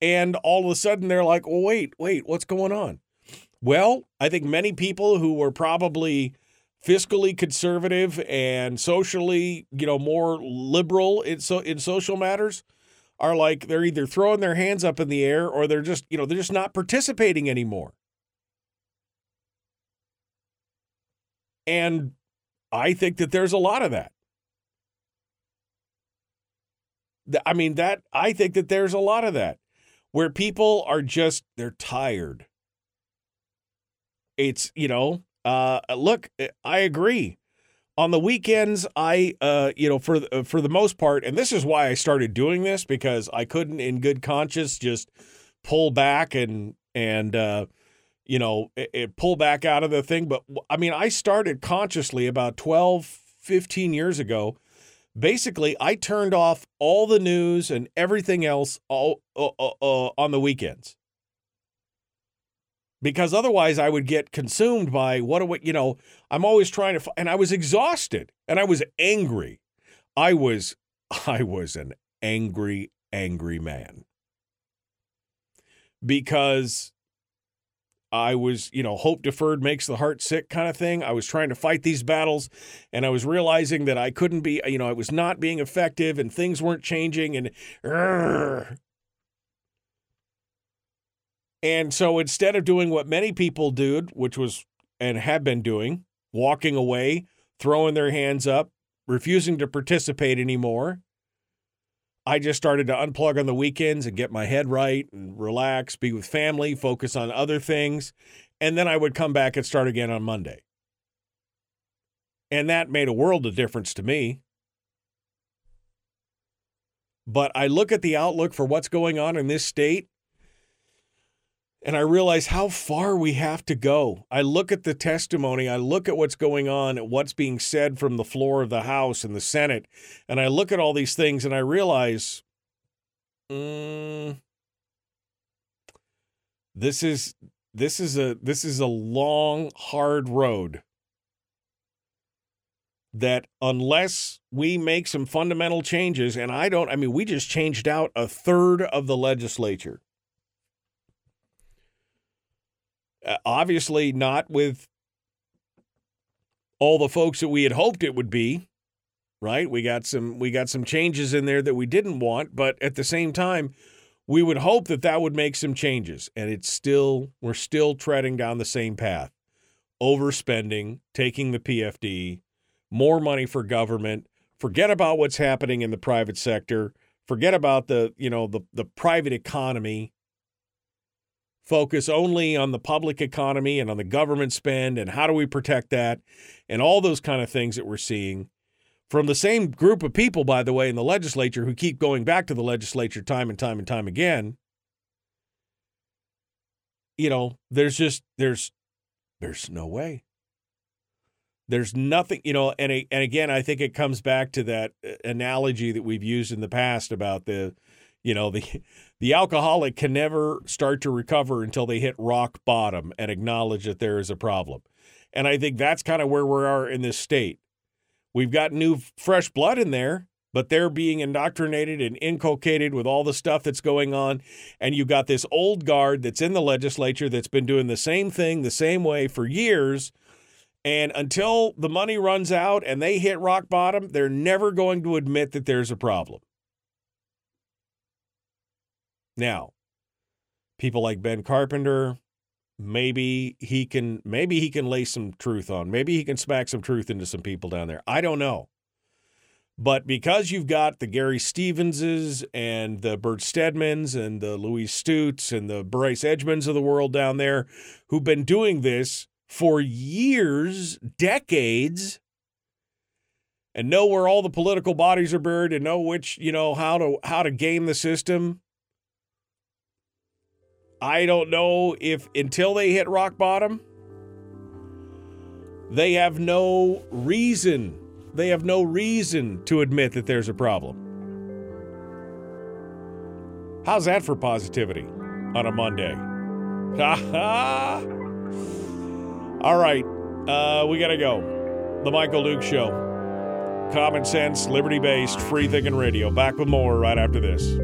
And all of a sudden they're like, well, wait, wait, what's going on? Well, I think many people who were probably fiscally conservative and socially, you know, more liberal in so in social matters are like they're either throwing their hands up in the air or they're just, you know, they're just not participating anymore. And I think that there's a lot of that. I mean that I think that there's a lot of that where people are just they're tired. It's, you know, uh look, eh, I agree. On the weekends, I uh you know, for uh, for the most part, and this is why I started doing this because I couldn't in good conscience just pull back and and uh you know, it, it pull back out of the thing, but I mean, I started consciously about 12 15 years ago. Basically I turned off all the news and everything else all uh, uh, uh, on the weekends because otherwise I would get consumed by what we, you know I'm always trying to and I was exhausted and I was angry I was I was an angry angry man because I was, you know, hope deferred makes the heart sick kind of thing. I was trying to fight these battles and I was realizing that I couldn't be, you know, I was not being effective and things weren't changing and. And so instead of doing what many people did, which was and have been doing, walking away, throwing their hands up, refusing to participate anymore, I just started to unplug on the weekends and get my head right and relax, be with family, focus on other things. And then I would come back and start again on Monday. And that made a world of difference to me. But I look at the outlook for what's going on in this state and I realize how far we have to go. I look at the testimony, I look at what's going on, at what's being said from the floor of the House and the Senate, and I look at all these things and I realize mm, this is this is a this is a long hard road that unless we make some fundamental changes and I don't I mean we just changed out a third of the legislature Uh, Uh, obviously, not with all the folks that we had hoped it would be. Right? We got some we got some changes in there that we didn't want, but at the same time, we would hope that that would make some changes. And it's still we're still treading down the same path. Overspending, taking the PFD, more money for government, forget about what's happening in the private sector, forget about the, you know, the the private economy focus only on the public economy and on the government spend and how do we protect that and all those kind of things that we're seeing from the same group of people, by the way, in the legislature who keep going back to the legislature time and time and time again. you know, there's just there's there's no way. There's nothing, you know, and and again, I think it comes back to that uh, analogy that we've used in the past about the, you know, the the alcoholic can never start to recover until they hit rock bottom and acknowledge that there is a problem. And I think that's kind of where we are in this state. We've got new fresh blood in there, but they're being indoctrinated and inculcated with all the stuff that's going on. And you've got this old guard that's in the legislature that's been doing the same thing the same way for years and until the money runs out and they hit rock bottom, they're never going to admit that there's a problem. Now, people like Ben Carpenter, maybe he can maybe he can lay some truth on. Maybe he can smack some truth into some people down there. I don't know. But because you've got the Gary Stevenses and the Bert Stedmans and the Louise Stutes and the Bryce Edgmons of the world down there who've been doing this for years, decades, and know where all the political bodies are buried and know which, you know, how to how to game the system. I don't know if until they hit rock bottom, they have no reason. They have no reason to admit that there's a problem. How's that for positivity on a Monday? Ha ha! All right, uh, we got to go. The Michael Duke Show. Common sense, liberty based, free thinking radio. Back with more right after this.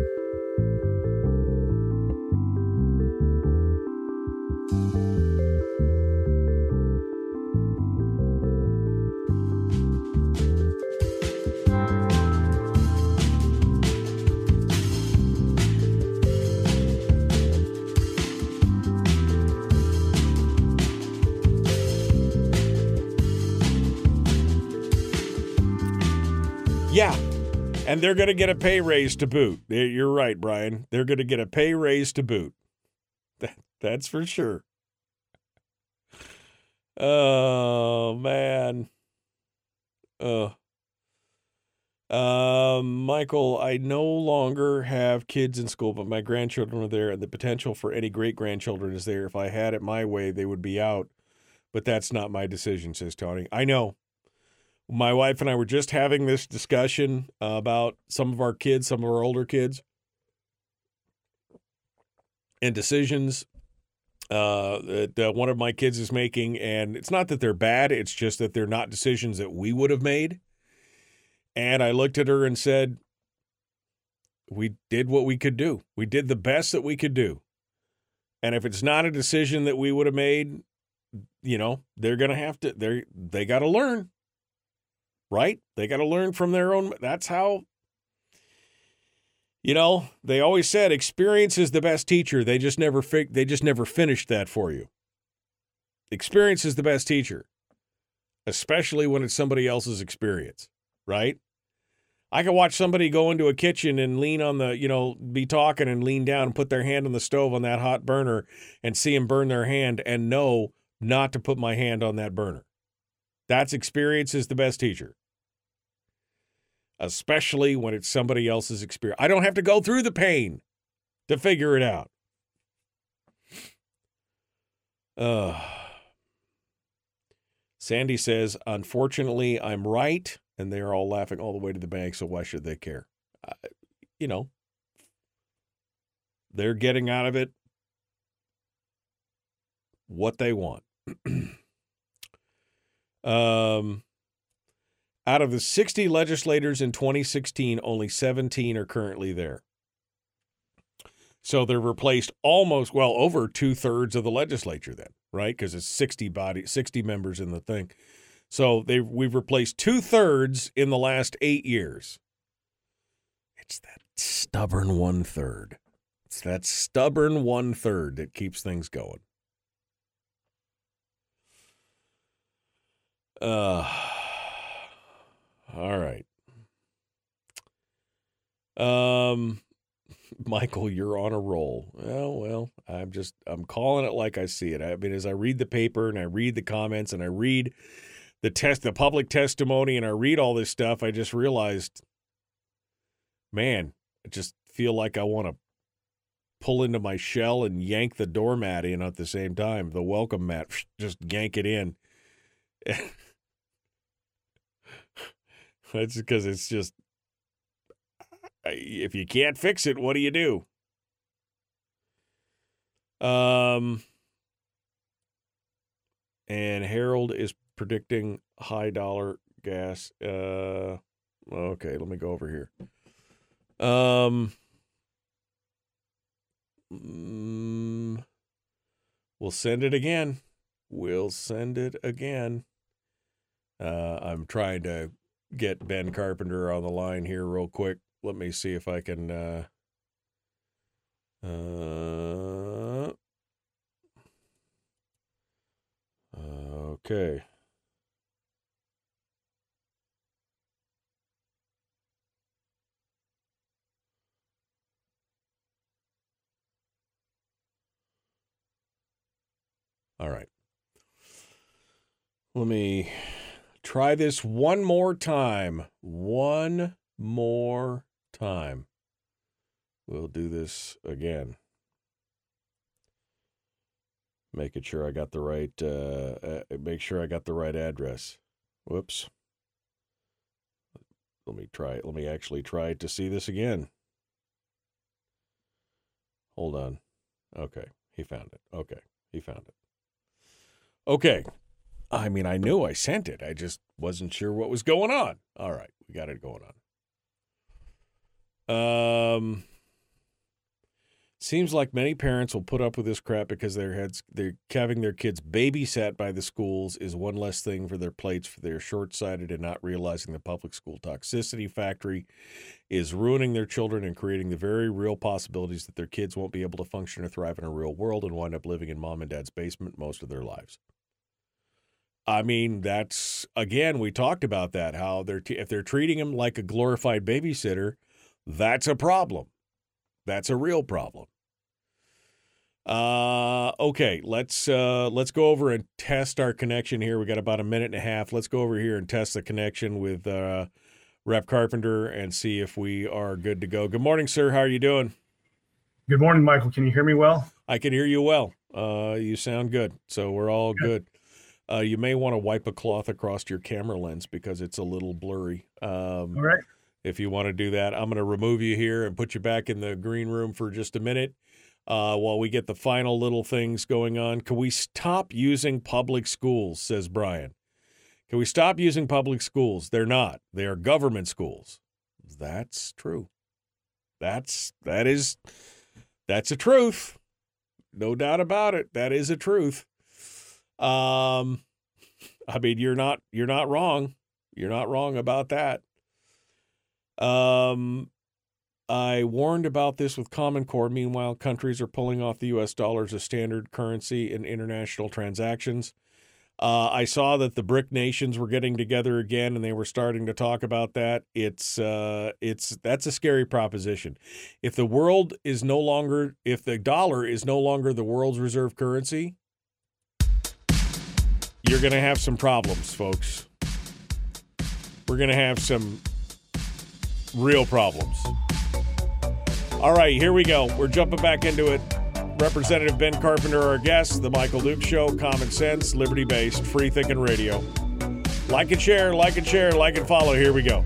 And they're going to get a pay raise to boot. You're right, Brian. They're going to get a pay raise to boot. That, that's for sure. Oh, man. Uh, um, Michael, I no longer have kids in school, but my grandchildren are there, and the potential for any great grandchildren is there. If I had it my way, they would be out. But that's not my decision, says Tony. I know my wife and I were just having this discussion about some of our kids, some of our older kids, and decisions uh, that uh, one of my kids is making. And it's not that they're bad, it's just that they're not decisions that we would have made. And I looked at her and said, We did what we could do. We did the best that we could do. And if it's not a decision that we would have made, you know, they're going to have to, they're, they got to learn right? They got to learn from their own. That's how, you know, they always said experience is the best teacher. They just never fi- they just never finished that for you. Experience is the best teacher, especially when it's somebody else's experience, right? I can watch somebody go into a kitchen and lean on the, you know, be talking and lean down and put their hand on the stove on that hot burner and see them burn their hand and know not to put my hand on that burner. That's experience is the best teacher. Especially when it's somebody else's experience. I don't have to go through the pain to figure it out. Uh, Sandy says, Unfortunately, I'm right. And they're all laughing all the way to the bank. So why should they care? Uh, you know, they're getting out of it what they want. Um, out of the 60 legislators in 2016, only 17 are currently there. So they're replaced almost, well, over two thirds of the legislature then, right? Because it's 60 body, 60 members in the thing. So they we've replaced two thirds in the last eight years. It's that stubborn one third. It's that stubborn one third that keeps things going. Uh, all right. Um, Michael, you're on a roll. Well, well, I'm just I'm calling it like I see it. I mean, as I read the paper and I read the comments and I read the test, the public testimony, and I read all this stuff, I just realized, man, I just feel like I want to pull into my shell and yank the doormat in at the same time. The welcome mat, just yank it in. That's because it's just if you can't fix it, what do you do? Um, and Harold is predicting high dollar gas. Uh, okay, let me go over here. Um, mm, we'll send it again. We'll send it again. Uh, I'm trying to get Ben Carpenter on the line here real quick. Let me see if I can. Uh, uh, okay. All right. Let me try this one more time. One more time. We'll do this again. Making sure I got the right, uh, uh, make sure I got the right address. Whoops. Let me try, it. let me actually try to see this again. Hold on. Okay. He found it. Okay. He found it. Okay. I mean, I knew I sent it. I just wasn't sure what was going on. All right. We got it going on. Um, Seems like many parents will put up with this crap because their heads they're having their kids babysat by the schools is one less thing for their plates for they're short-sighted and not realizing the public school toxicity factory is ruining their children and creating the very real possibilities that their kids won't be able to function or thrive in a real world and wind up living in mom and dad's basement most of their lives. I mean, that's again, we talked about that how they're t- if they're treating them like a glorified babysitter, that's a problem. That's a real problem. Uh, okay, let's uh, let's go over and test our connection here. We got about a minute and a half. Let's go over here and test the connection with uh, Rep Carpenter and see if we are good to go. Good morning, sir. How are you doing? Good morning, Michael. Can you hear me well? I can hear you well. Uh, you sound good, so we're all good. Uh, you may want to wipe a cloth across your camera lens because it's a little blurry. Um, All right. if you want to do that. I'm going to remove you here and put you back in the green room for just a minute uh, while we get the final little things going on. Can we stop using public schools? Says Brian. Can we stop using public schools? They're not. They are government schools. That's true. That's that is that's a truth. No doubt about it. That is a truth. Um I mean you're not you're not wrong. You're not wrong about that. Um, I warned about this with Common Core. Meanwhile, countries are pulling off the U.S. dollar as standard currency in international transactions. Uh, I saw that the BRIC nations were getting together again, and they were starting to talk about that. It's uh, it's that's a scary proposition. If the world is no longer, if the dollar is no longer the world's reserve currency, you're going to have some problems, folks. We're going to have some real problems. All right, here we go. We're jumping back into it. Representative Ben Carpenter, our guest, The Michael Duke Show, common sense, liberty based, free thinking radio. Like and share, like and share, like and follow. Here we go.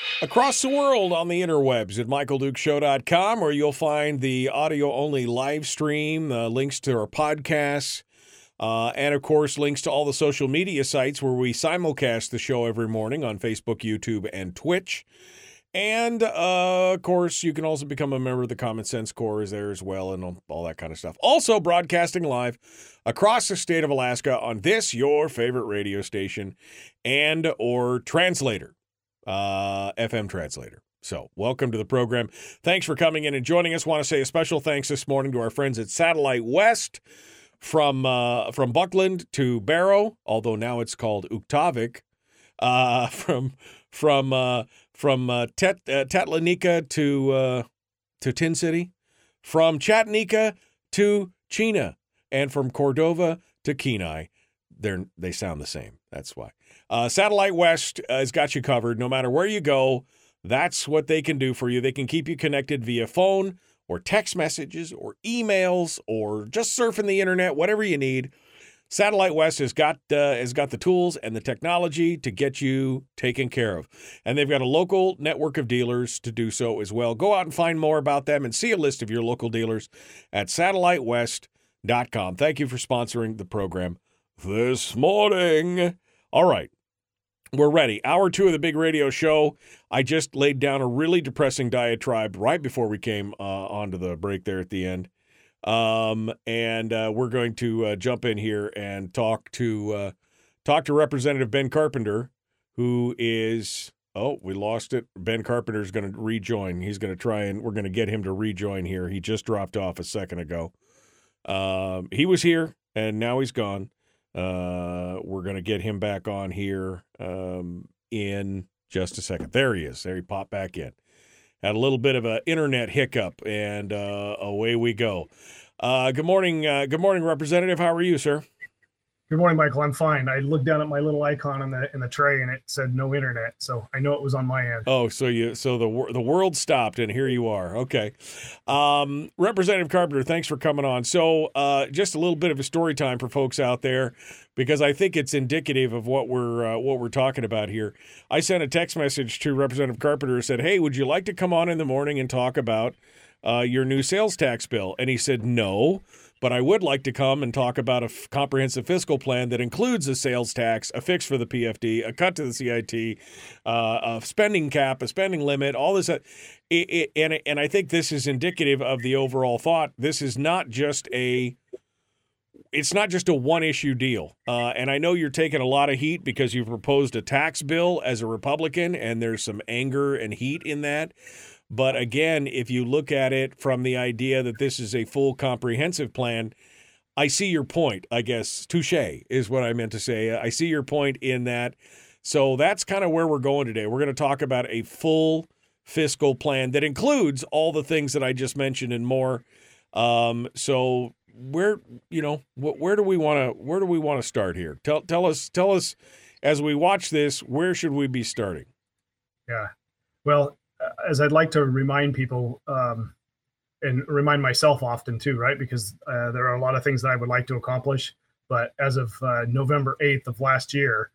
Across the world on the interwebs at michaeldukeshow.com, where you'll find the audio only live stream, uh, links to our podcasts, uh, and of course, links to all the social media sites where we simulcast the show every morning on Facebook, YouTube, and Twitch. And uh, of course, you can also become a member of the Common Sense Corps is there as well, and all that kind of stuff. Also, broadcasting live across the state of Alaska on this your favorite radio station and or translator, uh, FM translator. So, welcome to the program. Thanks for coming in and joining us. Want to say a special thanks this morning to our friends at Satellite West from uh, from Buckland to Barrow, although now it's called Utqiagvik, Uh, from from uh, from uh, Tet, uh, Tatlanika to to Tin City, from Chattanooga to Chena, and from Cordova to Kenai. They're they sound the same. That's why. Uh, Satellite West uh, has got you covered. No matter where you go, that's what they can do for you. They can keep you connected via phone or text messages or emails or just surfing the internet, whatever you need. Satellite West has got uh, has got the tools and the technology to get you taken care of, and they've got a local network of dealers to do so as well. Go out and find more about them and see a list of your local dealers at satellitewest.com. Thank you for sponsoring the program this morning. All right, we're ready. Hour two of the big radio show. I just laid down a really depressing diatribe right before we came uh, onto the break there at the end. Um, and uh, we're going to uh, jump in here and talk to uh, talk to Representative Ben Carpenter, who is oh we lost it. Ben Carpenter is going to rejoin. He's going to try and we're going to get him to rejoin here. He just dropped off a second ago. Um, he was here and now he's gone. Uh, we're going to get him back on here um, in just a second. There he is. There he popped back in had a little bit of an internet hiccup, and uh, away we go. Uh, good morning, uh, good morning, Representative. How are you, sir? Good morning, Michael. I'm fine. I looked down at my little icon in the in the tray, and it said no internet, so I know it was on my end. Oh, so you so the the world stopped, and here you are. Okay, um, Representative Carpenter, thanks for coming on. So, uh, just a little bit of a story time for folks out there, because I think it's indicative of what we're uh, what we're talking about here. I sent a text message to Representative Carpenter, and said, "Hey, would you like to come on in the morning and talk about?" Uh, your new sales tax bill. And he said, no, but I would like to come and talk about a f- comprehensive fiscal plan that includes a sales tax, a fix for the PFD, a cut to the CIT, uh, a spending cap, a spending limit, all this. Uh, it, it, and, and I think this is indicative of the overall thought. This is not just a it's not just a one issue deal. Uh, and I know you're taking a lot of heat because you've proposed a tax bill as a Republican, and there's some anger and heat in that. But again, if you look at it from the idea that this is a full comprehensive plan, I see your point, I guess. Touche is what I meant to say. I see your point in that. So that's kind of where we're going today. We're going to talk about a full fiscal plan that includes all the things that I just mentioned and more. Um, so where you know where do we want to where do we want to start here? Tell tell us tell us as we watch this where should we be starting? Yeah, well, as I'd like to remind people, um, and remind myself often too, right? Because uh, there are a lot of things that I would like to accomplish, but as of uh, November 8th of last year,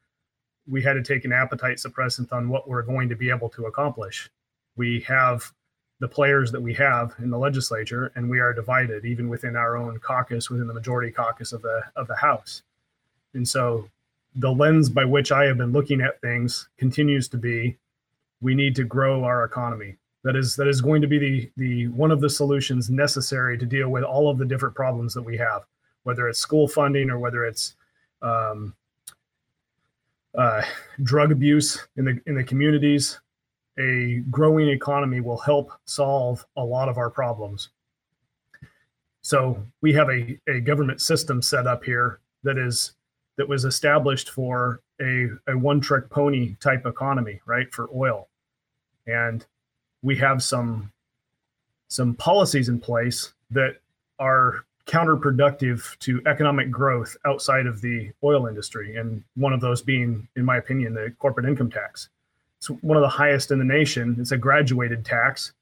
we had to take an appetite suppressant on what we're going to be able to accomplish. We have the players that we have in the legislature, and we are divided even within our own caucus, within the majority caucus of the of the House. And so, the lens by which I have been looking at things continues to be we need to grow our economy. That is that is going to be the the one of the solutions necessary to deal with all of the different problems that we have, whether it's school funding or whether it's um, uh, drug abuse in the in the communities. A growing economy will help solve a lot of our problems. So we have a, a government system set up here that is that was established for a, a one trick pony type economy, right? For oil. And we have some some policies in place that are counterproductive to economic growth outside of the oil industry. And one of those being, in my opinion, the corporate income tax. It's one of the highest in the nation. It's a graduated tax.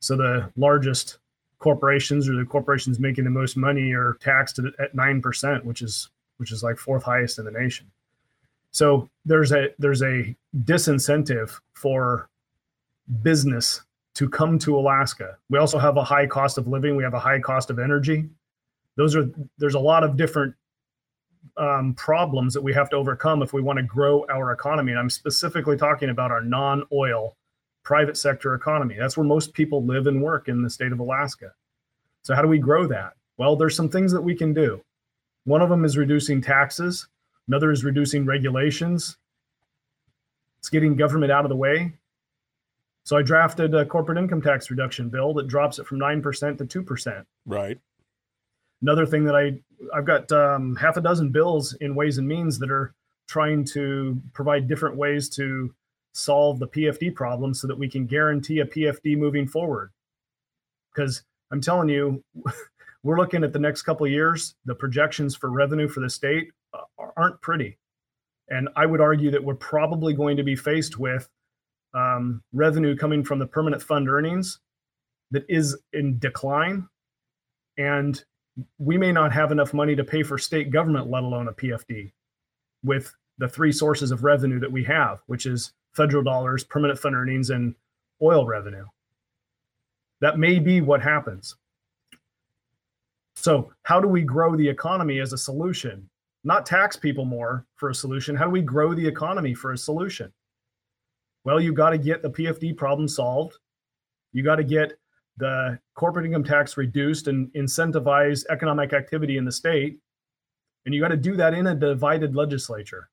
So the largest corporations or the corporations making the most money are taxed at nine percent, which is which is like fourth highest in the nation. So there's a there's a disincentive for business to come to Alaska. We also have a high cost of living. We have a high cost of energy. Those are there's a lot of different um, problems that we have to overcome if we want to grow our economy. And I'm specifically talking about our non-oil private sector economy. That's where most people live and work in the state of Alaska. So how do we grow that? Well, there's some things that we can do. One of them is reducing taxes. Another is reducing regulations. It's getting government out of the way. So I drafted a corporate income tax reduction bill that drops it from 9% to 2%. Right. Another thing that I I've got um, half a dozen bills in Ways and Means that are trying to provide different ways to solve the PFD problem so that we can guarantee a PFD moving forward. Because I'm telling you, we're looking at the next couple of years, the projections for revenue for the state aren't pretty. And I would argue that we're probably going to be faced with um, revenue coming from the permanent fund earnings that is in decline. And we may not have enough money to pay for state government, let alone a PFD, with the three sources of revenue that we have, which is federal dollars, permanent fund earnings, and oil revenue. That may be what happens. So, how do we grow the economy as a solution? Not tax people more for a solution. How do we grow the economy for a solution? Well, you got to get the PFD problem solved. You got to get the corporate income tax reduced and incentivize economic activity in the state. And you got to do that in a divided legislature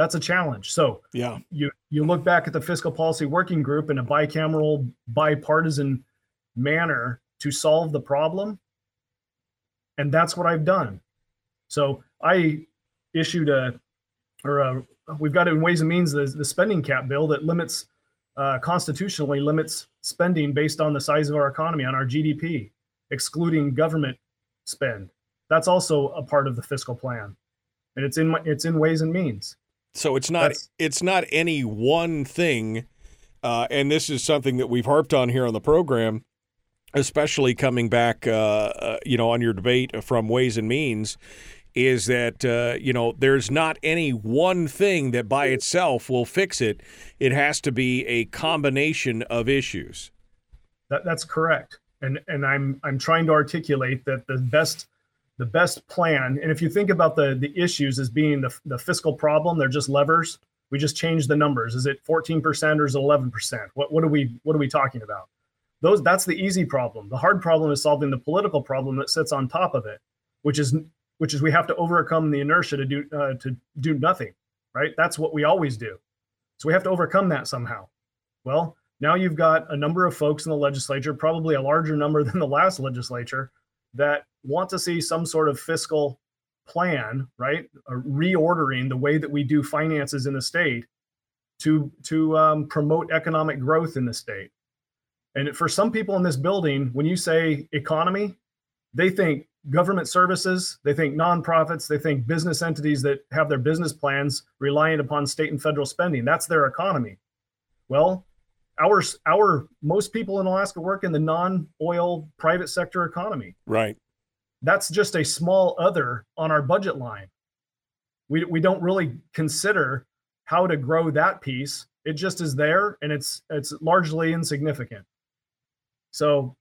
that's a challenge. So yeah, you you look back at the fiscal policy working group in a bicameral, bipartisan manner to solve the problem, and that's what I've done. So I issued a or a, we've got in Ways and Means the, the spending cap bill that limits uh, constitutionally limits spending based on the size of our economy on our GDP, excluding government spend. That's also a part of the fiscal plan, and it's in my, it's in Ways and Means. So it's not That's, it's not any one thing, uh, and this is something that we've harped on here on the program, especially coming back, uh, uh, you know, on your debate from Ways and Means, is that uh, you know there's not any one thing that by itself will fix it. It has to be a combination of issues. That, that's correct, and and I'm I'm trying to articulate that the best the best plan. And if you think about the the issues as being the, the fiscal problem, they're just levers. We just change the numbers. Is it 14% or is it 11%? What what are we what are we talking about? Those that's the easy problem. The hard problem is solving the political problem that sits on top of it, which is which is we have to overcome the inertia to do uh, to do nothing, right? That's what we always do. So we have to overcome that somehow. Well, now you've got a number of folks in the legislature, probably a larger number than the last legislature, that want to see some sort of fiscal plan, right? A reordering the way that we do finances in the state to to um, promote economic growth in the state. And for some people in this building, when you say economy, they think government services, they think nonprofits, they think business entities that have their business plans reliant upon state and federal spending. That's their economy. Well, our our most people in Alaska work in the non-oil private sector economy. Right. That's just a small other on our budget line. We we don't really consider how to grow that piece. It just is there and it's it's largely insignificant. So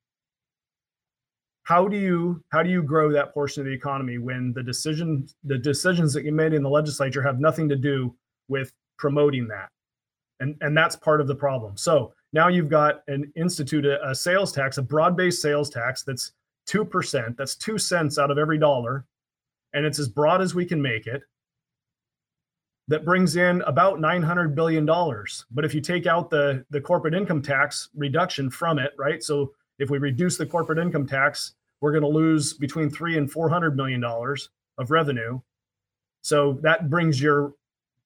how do you how do you grow that portion of the economy when the decision the decisions that you made in the legislature have nothing to do with promoting that? And and that's part of the problem. So now you've got an institute a, a sales tax a broad-based sales tax that's 2% that's 2 cents out of every dollar and it's as broad as we can make it that brings in about 900 billion dollars. But if you take out the the corporate income tax reduction from it right? So if we reduce the corporate income tax we're going to lose between 3 and 400 million dollars of revenue so that brings your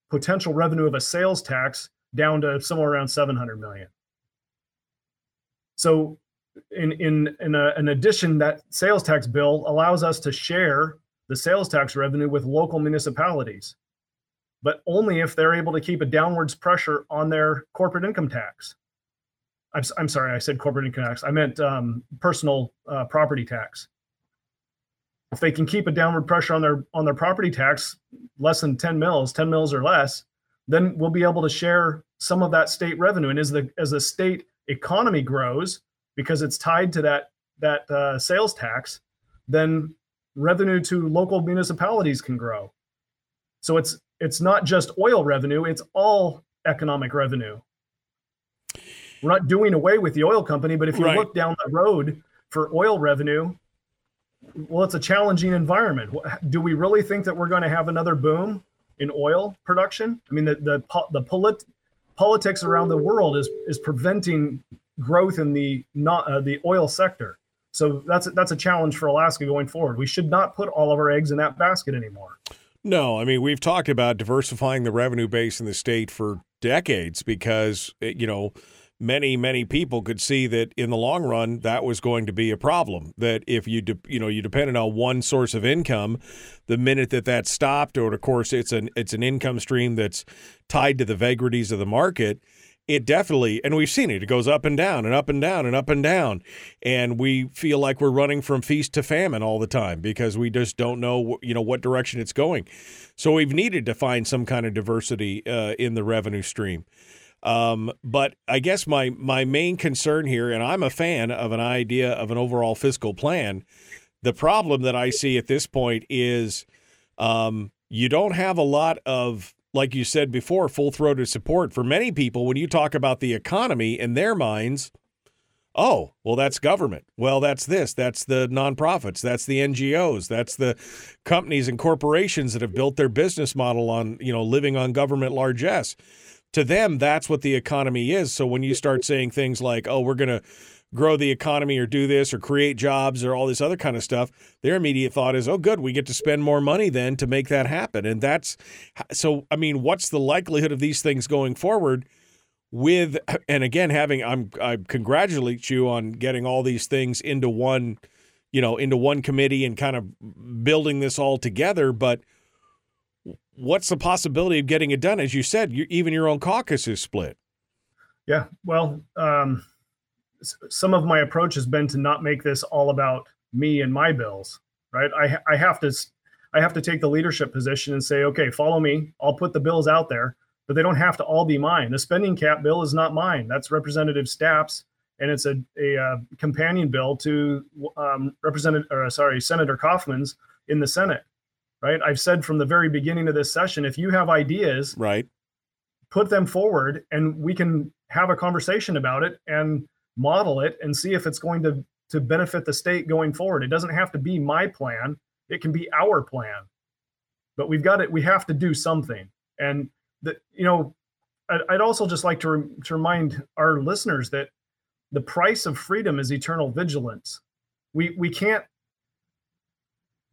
potential revenue of a sales tax down to somewhere around 700 million. So in in in a, an addition, that sales tax bill allows us to share the sales tax revenue with local municipalities, but only if they're able to keep a downwards pressure on their corporate income tax. I'm, I'm sorry, I said corporate income tax. I meant um, personal uh, property tax. If they can keep a downward pressure on their on their property tax, less than 10 mills, 10 mills or less, then we'll be able to share some of that state revenue. And as the as the state economy grows, because it's tied to that that uh, sales tax, then revenue to local municipalities can grow. So it's it's not just oil revenue; it's all economic revenue. We're not doing away with the oil company, but if you Right. look down the road for oil revenue, well, it's a challenging environment. Do we really think that we're going to have another boom in oil production? I mean, the the the polit- politics around the world is is preventing growth in the not uh, the oil sector. So that's that's a challenge for Alaska going forward. We should not put all of our eggs in that basket anymore. No, I mean we've talked about diversifying the revenue base in the state for decades because eh, you know many many people could see that in the long run that was going to be a problem. That if you de- you know you depended on one source of income the minute that that stopped or of course it's an it's an income stream that's tied to the vagaries of the market it definitely and we've seen it it goes up and down and up and down and up and down. And we feel like we're running from feast to famine all the time because we just don't know you know what direction it's going. So we've needed to find some kind of diversity uh, in the revenue stream um, but I guess my my main concern here, and I'm a fan of an idea of an overall fiscal plan. The problem that I see at this point is um, you don't have a lot of, like you said before, full throated support for many people. When you talk about the economy in their minds, oh, well, that's government. Well, that's this. That's the nonprofits. That's the NGOs. That's the companies and corporations that have built their business model on, you know, living on government largesse to them, that's what the economy is. So when you start saying things like, oh, we're going to grow the economy or do this or create jobs or all this other kind of stuff, their immediate thought is, oh, good, we get to spend more money then to make that happen. And that's so, I mean, what's the likelihood of these things going forward? With and again, having I'm I congratulate you on getting all these things into one, you know, into one committee and kind of building this all together. But what's the possibility of getting it done? As you said, you, even your own caucus is split. Yeah, well, um, some of my approach has been to not make this all about me and my bills, right? I I have to I have to take the leadership position and say, okay, follow me. I'll put the bills out there, but they don't have to all be mine. The spending cap bill is not mine. That's Representative Stapp's, and it's a a uh, companion bill to um, Representative or sorry Senator Kaufman's in the Senate. Right? I've said from the very beginning of this session, if you have ideas, Right. put them forward and we can have a conversation about it and model it and see if it's going to to benefit the state going forward. It doesn't have to be my plan. It can be our plan. But we've got it we have to do something. And that you know I'd, I'd also just like to, re- to remind our listeners that the price of freedom is eternal vigilance. We we can't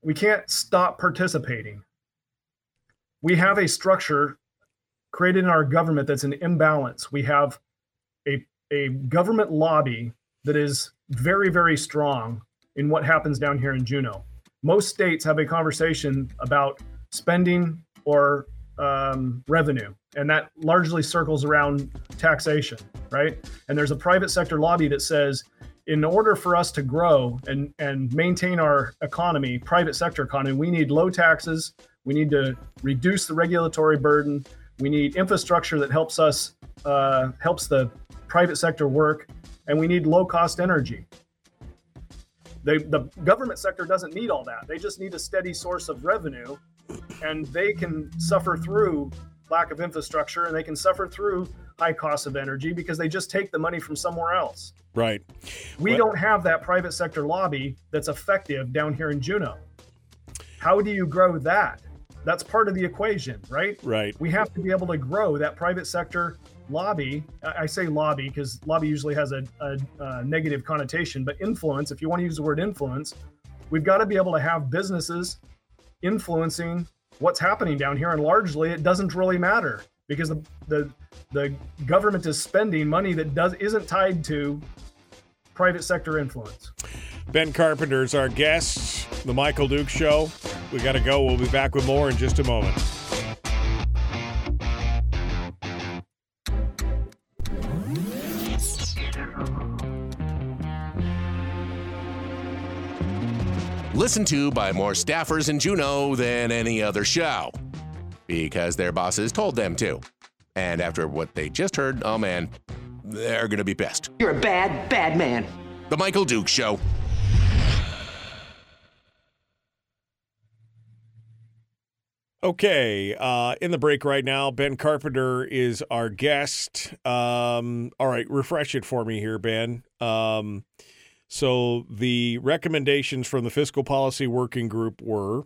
we can't stop participating we have a structure created in our government that's an imbalance. We have a, a government lobby that is very, very strong in what happens down here in Juneau. Most states have a conversation about spending or um, revenue, and that largely circles around taxation, right? And there's a private sector lobby that says, in order for us to grow and, and maintain our economy, private sector economy, we need low taxes. We need to reduce the regulatory burden. We need infrastructure that helps us uh, helps the private sector work, and we need low cost energy. They, the government sector doesn't need all that. They just need a steady source of revenue, and they can suffer through lack of infrastructure and they can suffer through high costs of energy because they just take the money from somewhere else. Right. We Well- don't have that private sector lobby that's effective down here in Juneau. How do you grow that? That's part of the equation, right? Right. We have to be able to grow that private sector lobby. I I say lobby because lobby usually has a, a, a negative connotation, but influence, if you want to use the word influence, we've got to be able to have businesses influencing what's happening down here. And largely, it doesn't really matter because the, the, the government is spending money that does isn't tied to private sector influence. Ben Carpenter is our guest, The Michael Duke Show. We got to go. We'll be back with more in just a moment. Listened to by more staffers in Juneau than any other show because their bosses told them to. And after what they just heard, oh man, they're going to be pissed. You're a bad, bad man. The Michael Duke Show. Okay, uh, in the break right now, Ben Carpenter is our guest. Um, all right, refresh it for me here, Ben. Um, so the recommendations from the fiscal policy working group were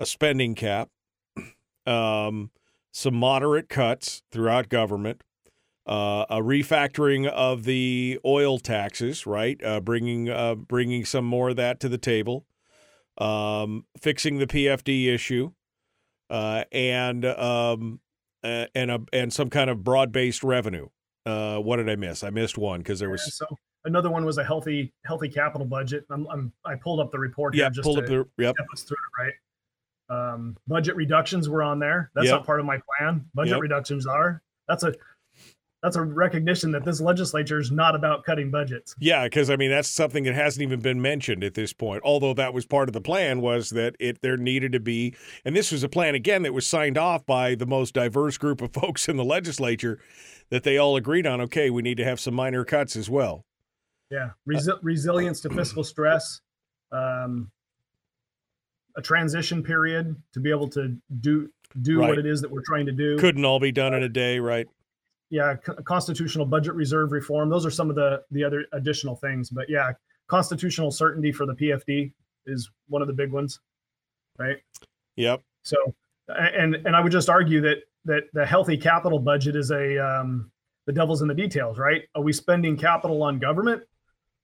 a spending cap, um, some moderate cuts throughout government, uh, a refactoring of the oil taxes, right? Uh, bringing uh, bringing some more of that to the table, um, fixing the PFD issue, uh, and um, and a, and some kind of broad based revenue. Uh, what did I miss? I missed one because there was so another one was a healthy healthy capital budget. I'm, I'm I pulled up the report. yeah, pulled up the yep. us through it, right? Um, budget reductions were on there. That's Yep. not part of my plan. Budget Yep. reductions are. That's a that's a recognition that this legislature is not about cutting budgets. Yeah, because I mean that's something that hasn't even been mentioned at this point. Although that was part of the plan was that it there needed to be, and this was a plan again that was signed off by the most diverse group of folks in the legislature, that they all agreed on. Okay, we need to have some minor cuts as well. Yeah, Resi- resilience to fiscal stress, um, a transition period to be able to do do Right. what it is that we're trying to do. Couldn't all be done in a day, right? yeah, c- constitutional budget reserve reform. Those are some of the the other additional things. But yeah, constitutional certainty for the PFD is one of the big ones, right? Yep. So, and and I would just argue that that the healthy capital budget is a um, the devil's in the details, right? Are we spending capital on government?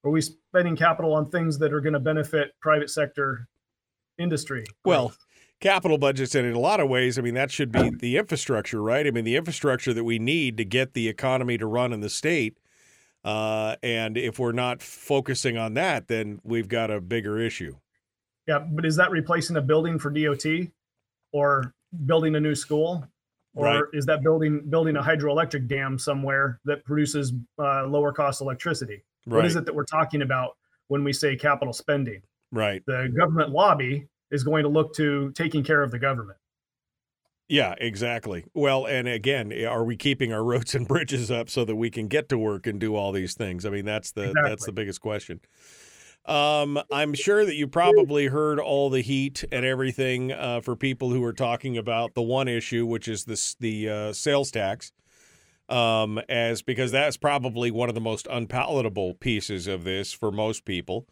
Are we spending capital on things that are going to benefit private sector industry? Well, capital budgets, and in a lot of ways, I mean, that should be the infrastructure, right? I mean, the infrastructure that we need to get the economy to run in the state. Uh, and if we're not focusing on that, then we've got a bigger issue. Yeah, but is that replacing a building for DOT or building a new school? Or Right. is that building building a hydroelectric dam somewhere that produces uh, lower cost electricity? Right. What is it that we're talking about when we say capital spending? Right. The government lobby is going to look to taking care of the government. Yeah, exactly. Well, and again, are we keeping our roads and bridges up so that we can get to work and do all these things? I mean, that's the that's the biggest question. Um, I'm sure that you probably heard all the heat and everything uh, for people who are talking about the one issue, which is this the uh, sales tax, um, as because that's probably one of the most unpalatable pieces of this for most people.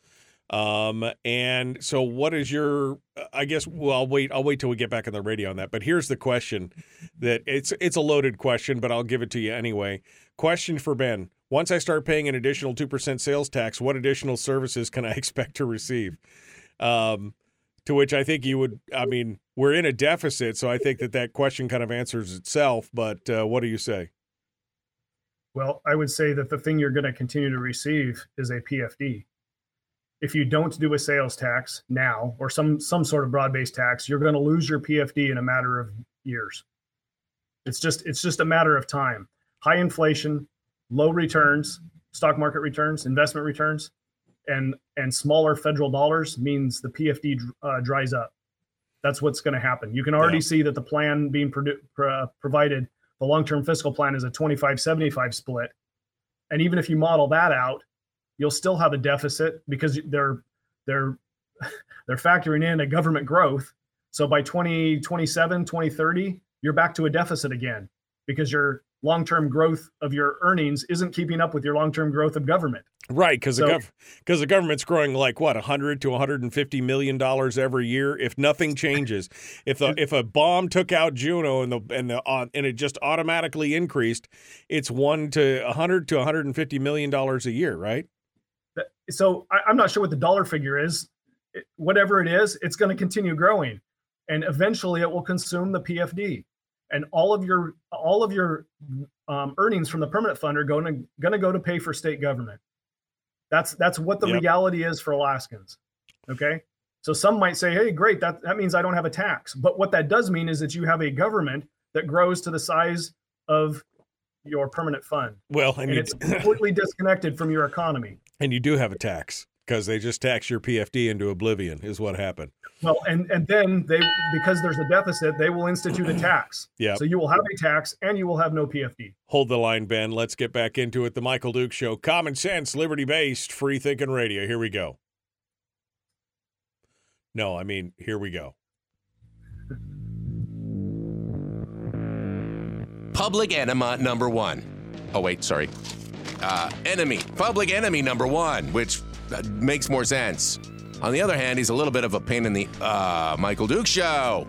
Um, and so what is your I guess well I'll wait I'll wait till we get back on the radio on that. But here's the question that it's it's a loaded question, but I'll give it to you anyway. Question for Ben. Once I start paying an additional 2% sales tax, what additional services can I expect to receive? Um, to which I think you would, I mean, we're in a deficit, so I think that that question kind of answers itself. But uh, what do you say? Well, I would say that the thing you're going to continue to receive is a PFD. If you don't do a sales tax now or some some sort of broad-based tax, you're going to lose your PFD in a matter of years. It's just it's just a matter of time. High inflation, low returns, stock market returns, investment returns, and and smaller federal dollars means the PFD uh, dries up. That's what's going to happen. You can already Yeah. see that the plan being produ- pro- provided the long-term fiscal plan is a 25-75 split and even if you model that out you'll still have a deficit because they're they're they're factoring in a government growth so by 2027 2030 you're back to a deficit again because your long-term growth of your earnings isn't keeping up with your long-term growth of government Right, because the gov- because the government's growing like what 100 to 150 million dollars every year if nothing changes. if the if a bomb took out Juneau and the and the uh, and it just automatically increased, it's 1 to 100 to 150 million dollars a year, right? So I, i'm not sure what the dollar figure is It- whatever it is it's going to continue growing and eventually it will consume the pfd and all of your all of your um, earnings from the permanent fund are going to going to go to pay for state government That's that's what the Yep. reality is for Alaskans. Okay. So some might say, hey, great, that, that means I don't have a tax. But what that does mean is that you have a government that grows to the size of your permanent fund. Well, and And it's completely disconnected from your economy. And you do have a tax because they just tax your PFD into oblivion. Is what happened. Well, and and then they because there's a deficit, they will institute a tax. yeah. So you will have a tax and you will have no PFD. Hold the line, Ben. Let's get back into it. The Michael Duke Show. Common sense, liberty based, free thinking radio. Here we go. No, I mean, here we go. Public enema number one. Oh, wait, sorry. Uh, enemy. Public enemy number one, which uh, makes more sense. On the other hand, he's a little bit of a pain in the uh, Michael Duke show.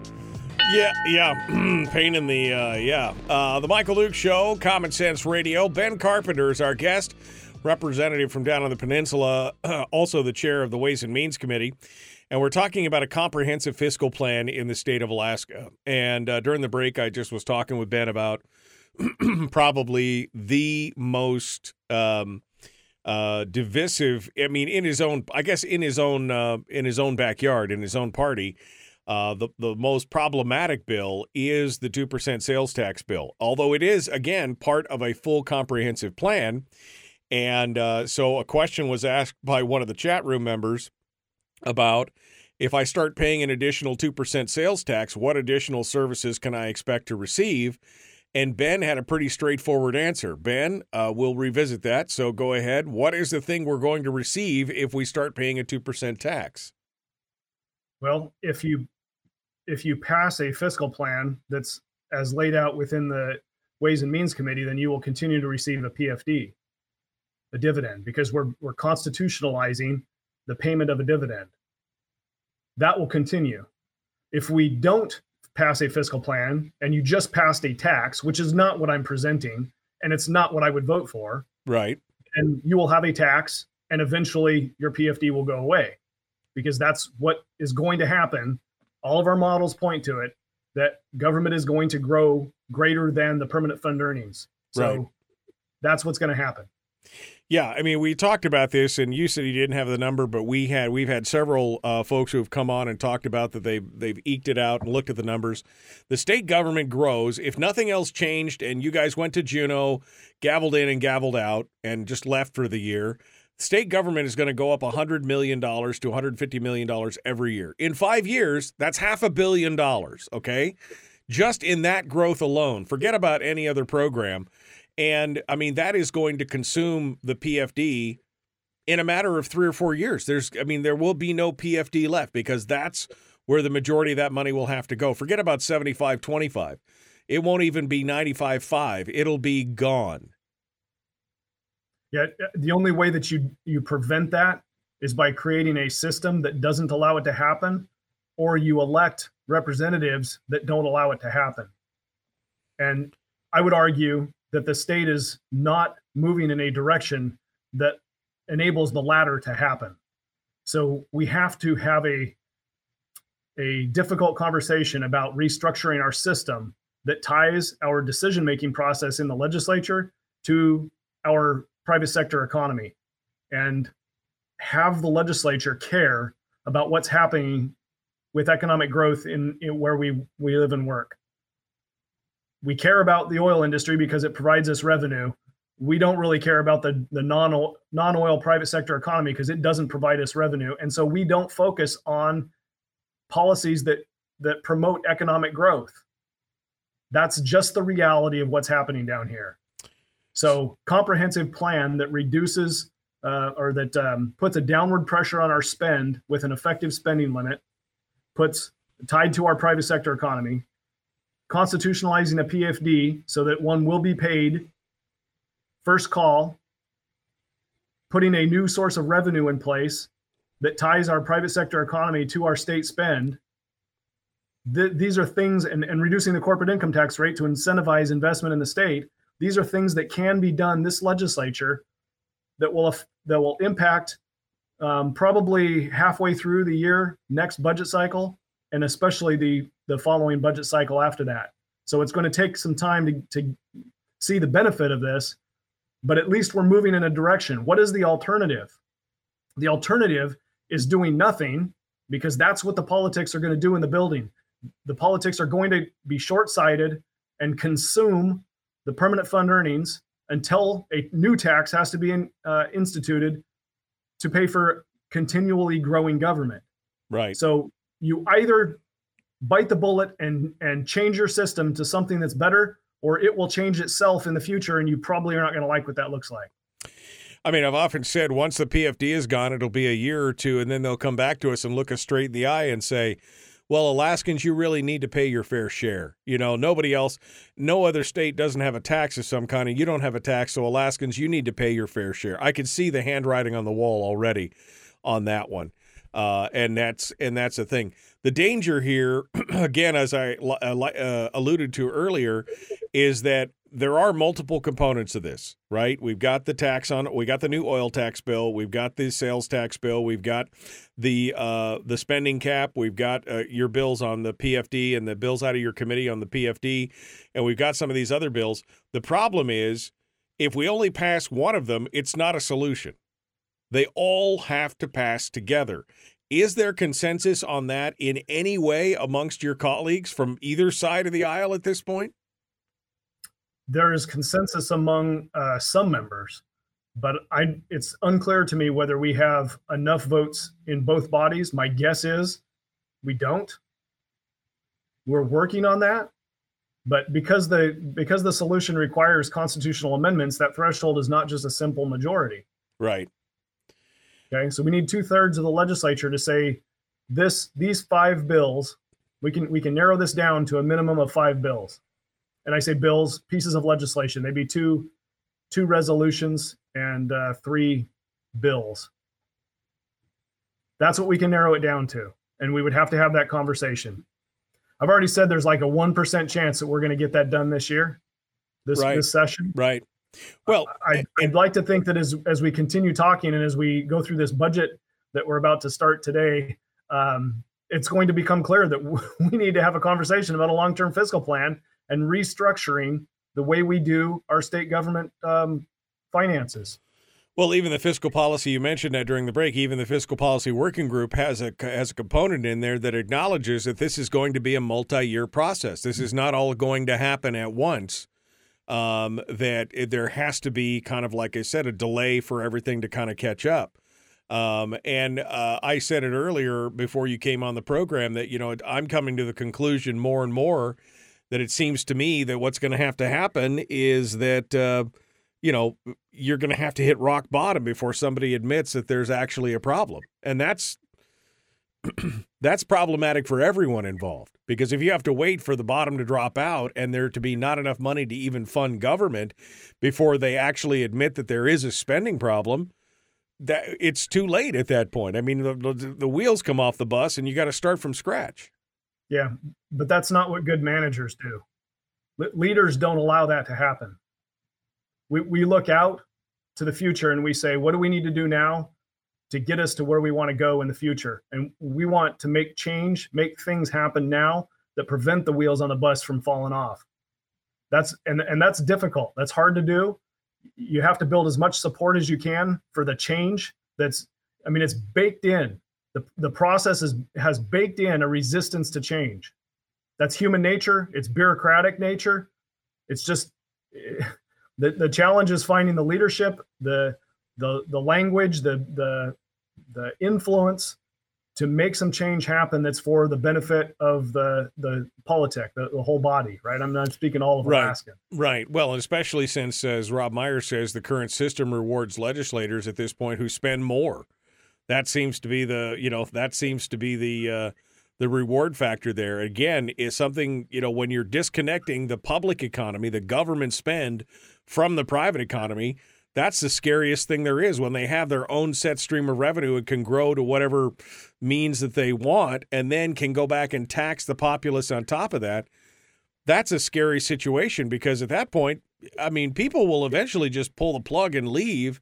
Yeah, yeah. Pain in the, uh, yeah. Uh, the Michael Duke Show, Common Sense Radio. Ben Carpenter is our guest, representative from down on the peninsula, also the chair of the Ways and Means Committee. And we're talking about a comprehensive fiscal plan in the state of Alaska. And uh, during the break, I just was talking with Ben about probably the most um, uh, divisive. I mean, in his own, I guess, in his own, uh, in his own backyard, in his own party. Uh, the the most problematic bill is the two percent sales tax bill, although it is again part of a full comprehensive plan. And uh, so, a question was asked by one of the chat room members about if I start paying an additional two percent sales tax, what additional services can I expect to receive? And Ben had a pretty straightforward answer. Ben, uh, we'll revisit that. So go ahead. What is the thing we're going to receive if we start paying a two percent tax? Well, if you if you pass a fiscal plan that's as laid out within the Ways and Means Committee, then you will continue to receive a PFD, a dividend, because we're we're constitutionalizing the payment of a dividend. That will continue. If we don't pass a fiscal plan and you just passed a tax, which is not what I'm presenting, and it's not what I would vote for, Right. and you will have a tax and eventually your PFD will go away because that's what is going to happen. All of our models point to it that government is going to grow greater than the permanent fund earnings. So Right. that's what's going to happen. Yeah, I mean, we talked about this, and you said you didn't have the number, but we had we've had several uh, folks who have come on and talked about that they've they've eked it out and looked at the numbers. The state government grows. If nothing else changed, and you guys went to Juneau, gavelled in and gavelled out, and just left for the year, state government is going to go up hundred million dollars to 150 million dollars every year. In five years, that's half a billion dollars. Okay, just in that growth alone. Forget about any other program. And I mean, that is going to consume the PFD in a matter of three or four years. There's, I mean, there will be no PFD left because that's where the majority of that money will have to go. Forget about 75 25. It won't even be 95 5. It'll be gone. Yeah, uh, the only way that you you prevent that is by creating a system that doesn't allow it to happen, or you elect representatives that don't allow it to happen. And I would argue that the state is not moving in a direction that enables the latter to happen. So we have to have a a difficult conversation about restructuring our system that ties our decision making process in the legislature to our private sector economy and have the legislature care about what's happening with economic growth in, in where we, we live and work. We care about the oil industry because it provides us revenue. We don't really care about the, the non non oil private sector economy because it doesn't provide us revenue. And so we don't focus on policies that that promote economic growth. That's just the reality of what's happening down here. So, comprehensive plan that reduces uh, or that um, puts a downward pressure on our spend with an effective spending limit, puts tied to our private sector economy, constitutionalizing a PFD so that one will be paid first call, putting a new source of revenue in place that ties our private sector economy to our state spend. Th- these are things, and, and reducing the corporate income tax rate to incentivize investment in the state. These are things that can be done this legislature that will that will impact um, probably halfway through the year next budget cycle, and especially the the following budget cycle after that. So it's going to take some time to, to see the benefit of this, but at least we're moving in a direction. What is the alternative? The alternative is doing nothing because that's what the politics are going to do in the building. The politics are going to be short sighted and consume the permanent fund earnings until a new tax has to be in, uh, instituted to pay for continually growing government. Right. So you either bite the bullet and and change your system to something that's better, or it will change itself in the future, and you probably are not going to like what that looks like. I mean, I've often said once the PFD is gone, it'll be a year or two, and then they'll come back to us and look us straight in the eye and say, well, Alaskans, you really need to pay your fair share. You know, nobody else, no other state doesn't have a tax of some kind, and you don't have a tax. So, Alaskans, you need to pay your fair share. I can see the handwriting on the wall already on that one. Uh, and that's and that's the thing. The danger here, again, as I uh, uh, alluded to earlier, is that there are multiple components of this, right? We've got the tax on we got the new oil tax bill, we've got the sales tax bill, we've got the uh, the spending cap, we've got uh, your bills on the PFD and the bills out of your committee on the PFD, and we've got some of these other bills. The problem is if we only pass one of them, it's not a solution. They all have to pass together. Is there consensus on that in any way amongst your colleagues from either side of the aisle at this point? there is consensus among uh, some members, but I, it's unclear to me whether we have enough votes in both bodies. My guess is we don't. We're working on that, but because the because the solution requires constitutional amendments, that threshold is not just a simple majority. Right. Okay, so we need two thirds of the legislature to say this these five bills. We can we can narrow this down to a minimum of five bills and I say bills, pieces of legislation. They'd be two two resolutions and uh, three bills. That's what we can narrow it down to, and we would have to have that conversation. I've already said there's like a one percent chance that we're going to get that done this year, this right. this session. Right. Well, I, would like to think that as as we continue talking and as we go through this budget that we're about to start today, um, it's going to become clear that we need to have a conversation about a long term fiscal plan and restructuring the way we do our state government um, finances. Well, even the fiscal policy you mentioned that during the break, even the fiscal policy working group has a has a component in there that acknowledges that this is going to be a multi-year process. This is not all going to happen at once. Um, that there has to be kind of like I said, a delay for everything to kind of catch up. Um, and uh, I said it earlier before you came on the program that you know I'm coming to the conclusion more and more that it seems to me that what's going to have to happen is that uh, you know you're going to have to hit rock bottom before somebody admits that there's actually a problem, and that's that's problematic for everyone involved because if you have to wait for the bottom to drop out and there to be not enough money to even fund government before they actually admit that there is a spending problem that it's too late at that point i mean the, the, wheels come off the bus and you got to start from scratch yeah, but that's not what good managers do. Le- leaders don't allow that to happen. We, we look out to the future and we say, what do we need to do now to get us to where we want to go in the future? And we want to make change, make things happen now that prevent the wheels on the bus from falling off. That's and and that's difficult. That's hard to do. You have to build as much support as you can for the change that's I mean it's baked in the, the process is, has baked in a resistance to change. That's human nature. It's bureaucratic nature. It's just the, the challenge is finding the leadership, the the the language, the the the influence to make some change happen that's for the benefit of the the politic, the, the whole body, right? I'm not speaking all of right. Alaska. Right. Well, especially since, as Rob Meyer says, the current system rewards legislators at this point who spend more that seems to be the you know that seems to be the uh, the reward factor there again is something you know when you're disconnecting the public economy the government spend from the private economy that's the scariest thing there is when they have their own set stream of revenue and can grow to whatever means that they want and then can go back and tax the populace on top of that that's a scary situation because at that point i mean people will eventually just pull the plug and leave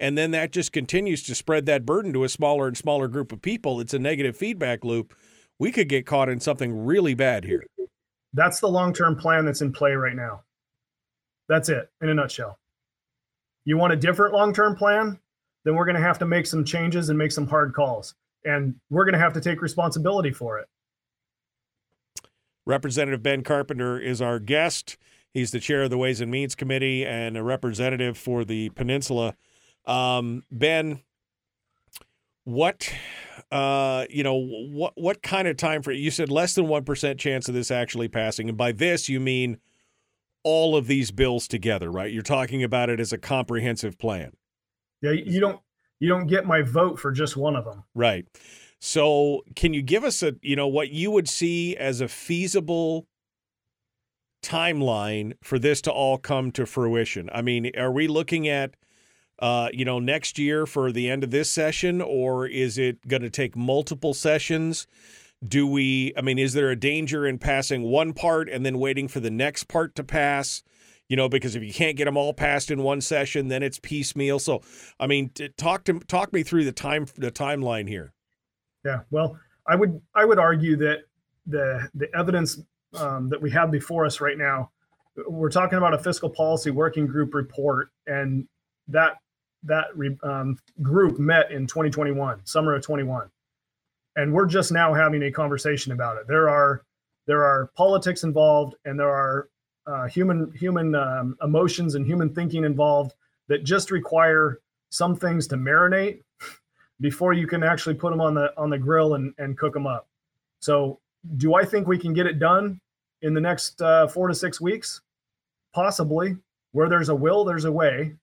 and then that just continues to spread that burden to a smaller and smaller group of people. It's a negative feedback loop. We could get caught in something really bad here. That's the long term plan that's in play right now. That's it in a nutshell. You want a different long term plan? then we're going to have to make some changes and make some hard calls. And we're going to have to take responsibility for it. Representative Ben Carpenter is our guest. He's the chair of the Ways and Means Committee and a representative for the Peninsula. Um, ben, what uh, you know what what kind of time for you said less than one percent chance of this actually passing, and by this you mean all of these bills together, right? You're talking about it as a comprehensive plan. Yeah, you don't you don't get my vote for just one of them. Right. So, can you give us a, you know, what you would see as a feasible timeline for this to all come to fruition? I mean, are we looking at uh, you know, next year for the end of this session, or is it going to take multiple sessions? Do we, I mean, is there a danger in passing one part and then waiting for the next part to pass? You know, because if you can't get them all passed in one session, then it's piecemeal. So, I mean, talk to talk me through the time the timeline here. Yeah, well, I would I would argue that the the evidence um, that we have before us right now, we're talking about a fiscal policy working group report, and that that um, group met in 2021, summer of 21, and we're just now having a conversation about it. There are there are politics involved, and there are uh, human human um, emotions and human thinking involved that just require some things to marinate before you can actually put them on the on the grill and, and cook them up. So, do I think we can get it done in the next uh, four to six weeks? Possibly. Where there's a will, there's a way.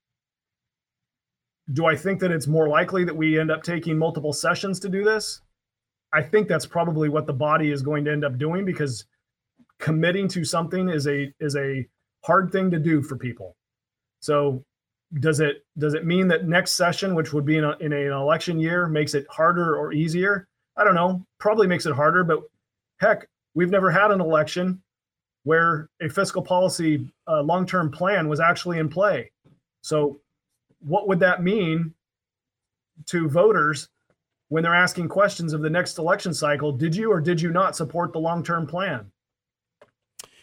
Do I think that it's more likely that we end up taking multiple sessions to do this? I think that's probably what the body is going to end up doing because committing to something is a is a hard thing to do for people. So does it does it mean that next session, which would be in, a, in an election year, makes it harder or easier? I don't know. Probably makes it harder, but heck, we've never had an election where a fiscal policy uh, long-term plan was actually in play. So what would that mean to voters when they're asking questions of the next election cycle? Did you or did you not support the long term plan?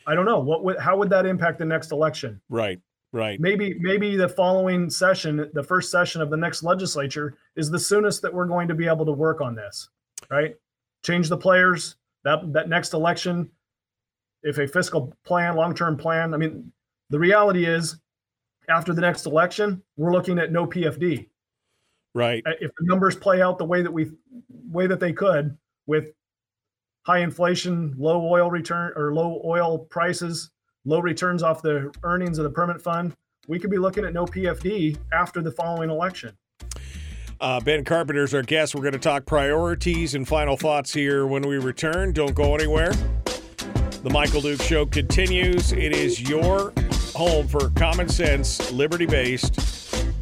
I don't know. What would how would that impact the next election? Right. Right. Maybe maybe the following session, the first session of the next legislature is the soonest that we're going to be able to work on this. Right? Change the players. That that next election, if a fiscal plan, long-term plan, I mean, the reality is after the next election, we're looking at no PFD. Right. Uh, if the numbers play out the way that we way that they could with high inflation, low oil return or low oil prices, low returns off the earnings of the permanent fund, we could be looking at no PFD after the following election. Uh, ben Carpenter's our guest. We're going to talk priorities and final thoughts here when we return. Don't go anywhere. The Michael Duke Show continues. It is your home for common sense, liberty based,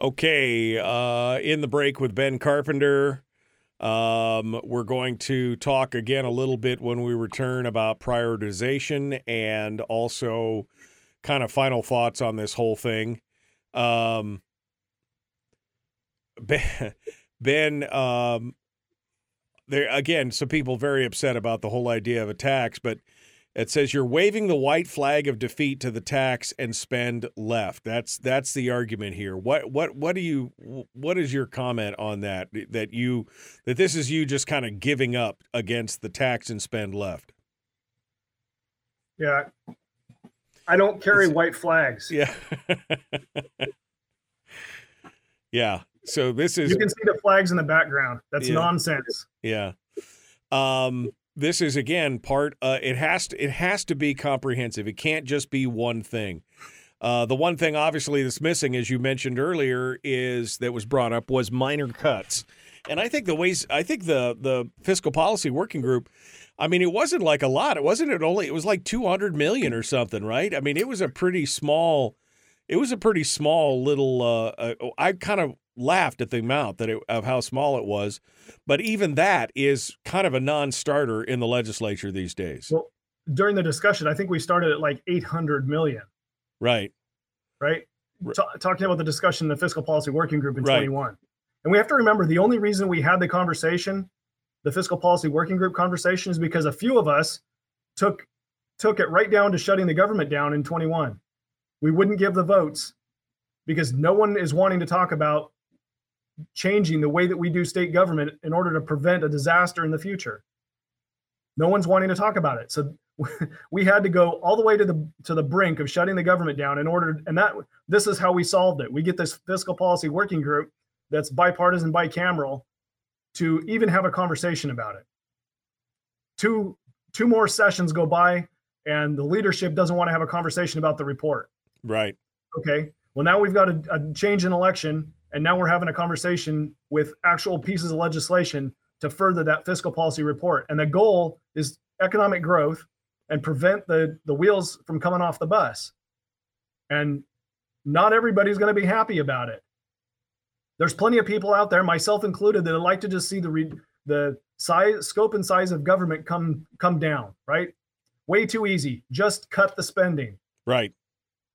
Okay, uh, in the break with Ben Carpenter. Um, we're going to talk again a little bit when we return about prioritization and also kind of final thoughts on this whole thing. Um, Ben, ben um, there again, some people very upset about the whole idea of a tax, but it says you're waving the white flag of defeat to the tax and spend left. That's that's the argument here. What what what do you what is your comment on that? That you that this is you just kind of giving up against the tax and spend left. Yeah. I don't carry it's, white flags. Yeah. yeah. So this is you can see the flags in the background. That's yeah. nonsense. Yeah. Um this is again part uh, it has to it has to be comprehensive. It can't just be one thing. Uh, the one thing obviously that's missing, as you mentioned earlier, is that was brought up was minor cuts. And I think the ways I think the the fiscal policy working group I mean, it wasn't like a lot. It wasn't it only. It was like two hundred million or something, right? I mean, it was a pretty small. It was a pretty small little. Uh, uh, I kind of laughed at the amount that it, of how small it was. But even that is kind of a non-starter in the legislature these days. Well, during the discussion, I think we started at like 800 million, Right. right? Ta- talking about the discussion in the fiscal policy working group in Right. 21. And we have to remember the only reason we had the conversation, the fiscal policy working group conversation, is because a few of us took took it right down to shutting the government down in 21. We wouldn't give the votes because no one is wanting to talk about changing the way that we do state government in order to prevent a disaster in the future. No one's wanting to talk about it. So we had to go all the way to the to the brink of shutting the government down in order and that this is how we solved it. We get this fiscal policy working group that's bipartisan bicameral to even have a conversation about it. Two two more sessions go by and the leadership doesn't want to have a conversation about the report. Right. Okay. Well, now we've got a, a change in election, and now we're having a conversation with actual pieces of legislation to further that fiscal policy report. And the goal is economic growth and prevent the, the wheels from coming off the bus. And not everybody's going to be happy about it. There's plenty of people out there, myself included, that would like to just see the re, the size, scope, and size of government come come down. Right? Way too easy. Just cut the spending Right.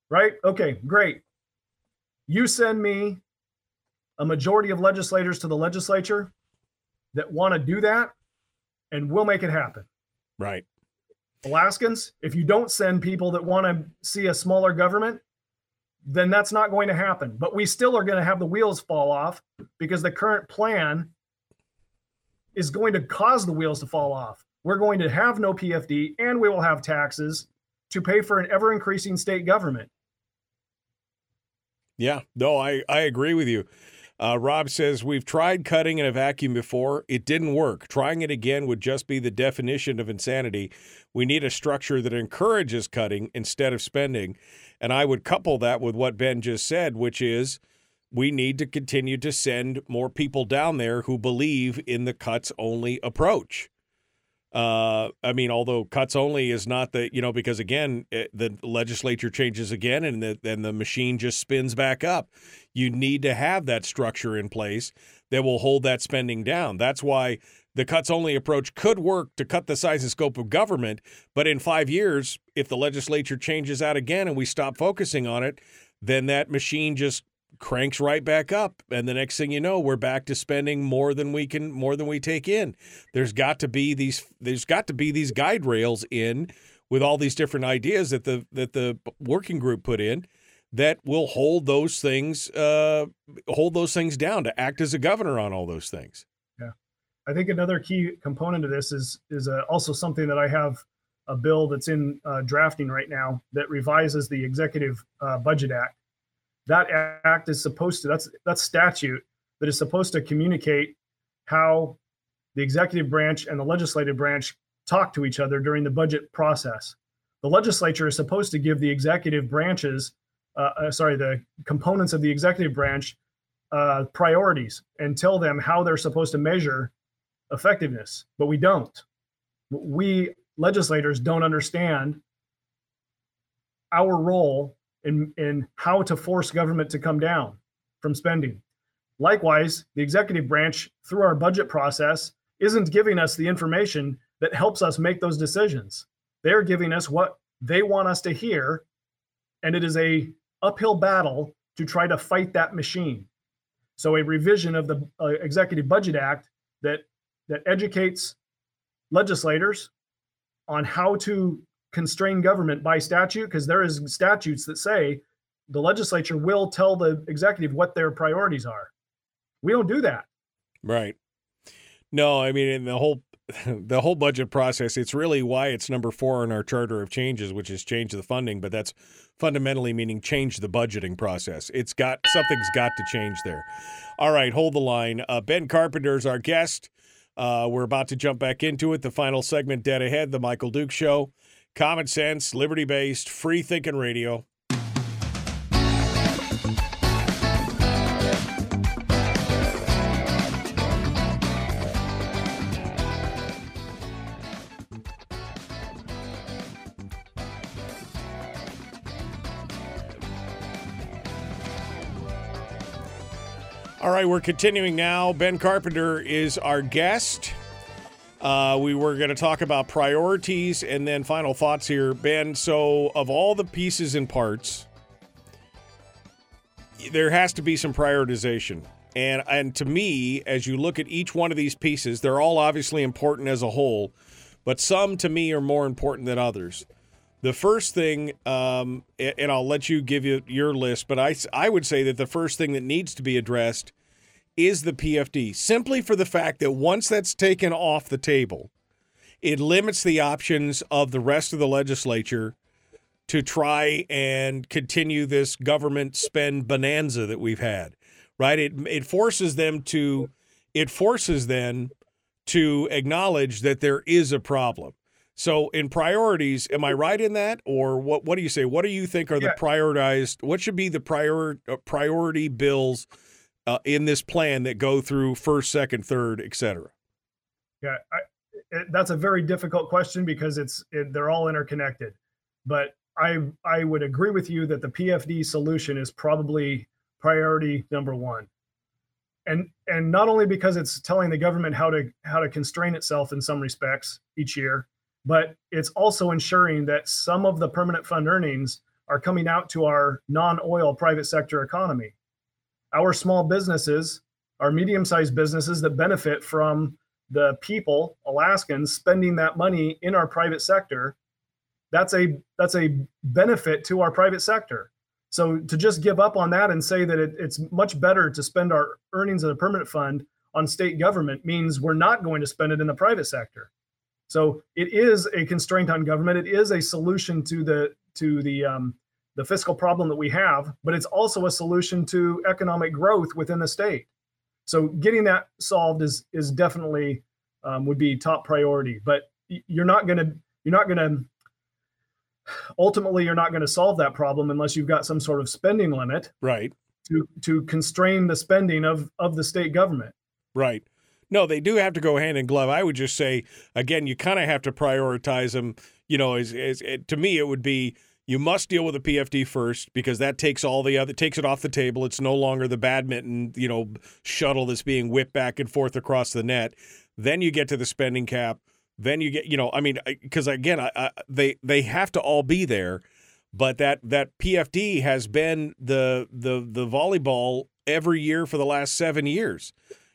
right? Okay, great. You send me a majority of legislators to the legislature that want to do that, and we'll make it happen. Right. Alaskans, if you don't send people that want to see a smaller government, then that's not going to happen. But we still are going to have the wheels fall off because the current plan is going to cause the wheels to fall off. We're going to have no PFD and we will have taxes to pay for an ever increasing state government. Yeah, no, I, I agree with you. Uh, Rob says, We've tried cutting in a vacuum before. It didn't work. Trying it again would just be the definition of insanity. We need a structure that encourages cutting instead of spending. And I would couple that with what Ben just said, which is we need to continue to send more people down there who believe in the cuts only approach. Uh, I mean, although cuts only is not the you know because again it, the legislature changes again and the and the machine just spins back up. You need to have that structure in place that will hold that spending down. That's why the cuts only approach could work to cut the size and scope of government. But in five years, if the legislature changes out again and we stop focusing on it, then that machine just cranks right back up and the next thing you know we're back to spending more than we can more than we take in there's got to be these there's got to be these guide rails in with all these different ideas that the that the working group put in that will hold those things uh hold those things down to act as a governor on all those things Yeah. I think another key component of this is is uh, also something that I have a bill that's in uh, drafting right now that revises the Executive uh, Budget Act. That act is supposed to that's that's statute that is supposed to communicate how the executive branch and the legislative branch talk to each other during the budget process. The legislature is supposed to give the executive branches, uh, uh, sorry, the components of the executive branch uh, priorities and tell them how they're supposed to measure effectiveness, but we don't. We legislators don't understand our role in, in how to force government to come down from spending. Likewise, the executive branch, through our budget process, isn't giving us the information that helps us make those decisions. They're giving us what they want us to hear, and it is a uphill battle to try to fight that machine. So, a revision of the uh, Executive Budget Act that that educates legislators on how to constrain government by statute because there is statutes that say the legislature will tell the executive what their priorities are. We don't do that. Right. No i mean in the whole the whole budget process it's really why it's number four in our charter of changes which is change the funding but that's fundamentally meaning change the budgeting process. It's got something's got to change there. All right hold the line. Uh, ben is our guest. Uh, we're about to jump back into it. The final segment dead ahead, the Michael Duke Show. Common sense, liberty based, free thinking radio. All right, we're continuing now. Ben Carpenter is our guest. Uh, we were going to talk about priorities and then final thoughts here. Ben, so of all the pieces and parts, there has to be some prioritization. And, and to me, as you look at each one of these pieces, they're all obviously important as a whole, but some to me are more important than others. The first thing, um, and I'll let you give you your list, but I, I would say that the first thing that needs to be addressed is the PFD, simply for the fact that once that's taken off the table, it limits the options of the rest of the legislature to try and continue this government spend bonanza that we've had. Right? It it forces them to it forces them to acknowledge that there is a problem. So in priorities, am I right in that, or what? What do you say? What do you think are Yeah. the prioritized? What should be the prior uh, priority bills uh, in this plan that go through first, second, third, et cetera? Yeah, I, it, that's a very difficult question because it's it, they're all interconnected. But I I would agree with you that the PFD solution is probably priority number one. And and not only because it's telling the government how to how to constrain itself in some respects each year, but it's also ensuring that some of the permanent fund earnings are coming out to our non-oil private sector economy. Our small businesses, our medium-sized businesses that benefit from the people, Alaskans, spending that money in our private sector, that's a that's a benefit to our private sector. So to just give up on that and say that it, it's much better to spend our earnings in the permanent fund on state government means we're not going to spend it in the private sector. So it is a constraint on government. It is a solution to the to the um, the fiscal problem that we have, but it's also a solution to economic growth within the state. So getting that solved is is definitely um, would be top priority. But you're not going to you're not to ultimately you're not going to solve that problem unless you've got some sort of spending limit Right. to to constrain the spending of of the state government. Right. No, they do have to go hand in glove. I would just say again, you kind of have to prioritize them. You know, as, as it, to me, it would be you must deal with the PFD first because that takes all the other takes it off the table. It's no longer the badminton you know shuttle that's being whipped back and forth across the net. Then you get to the spending cap. Then you get you know I mean because again I, I, they they have to all be there, but that that PFD has been the the the volleyball every year for the last seven years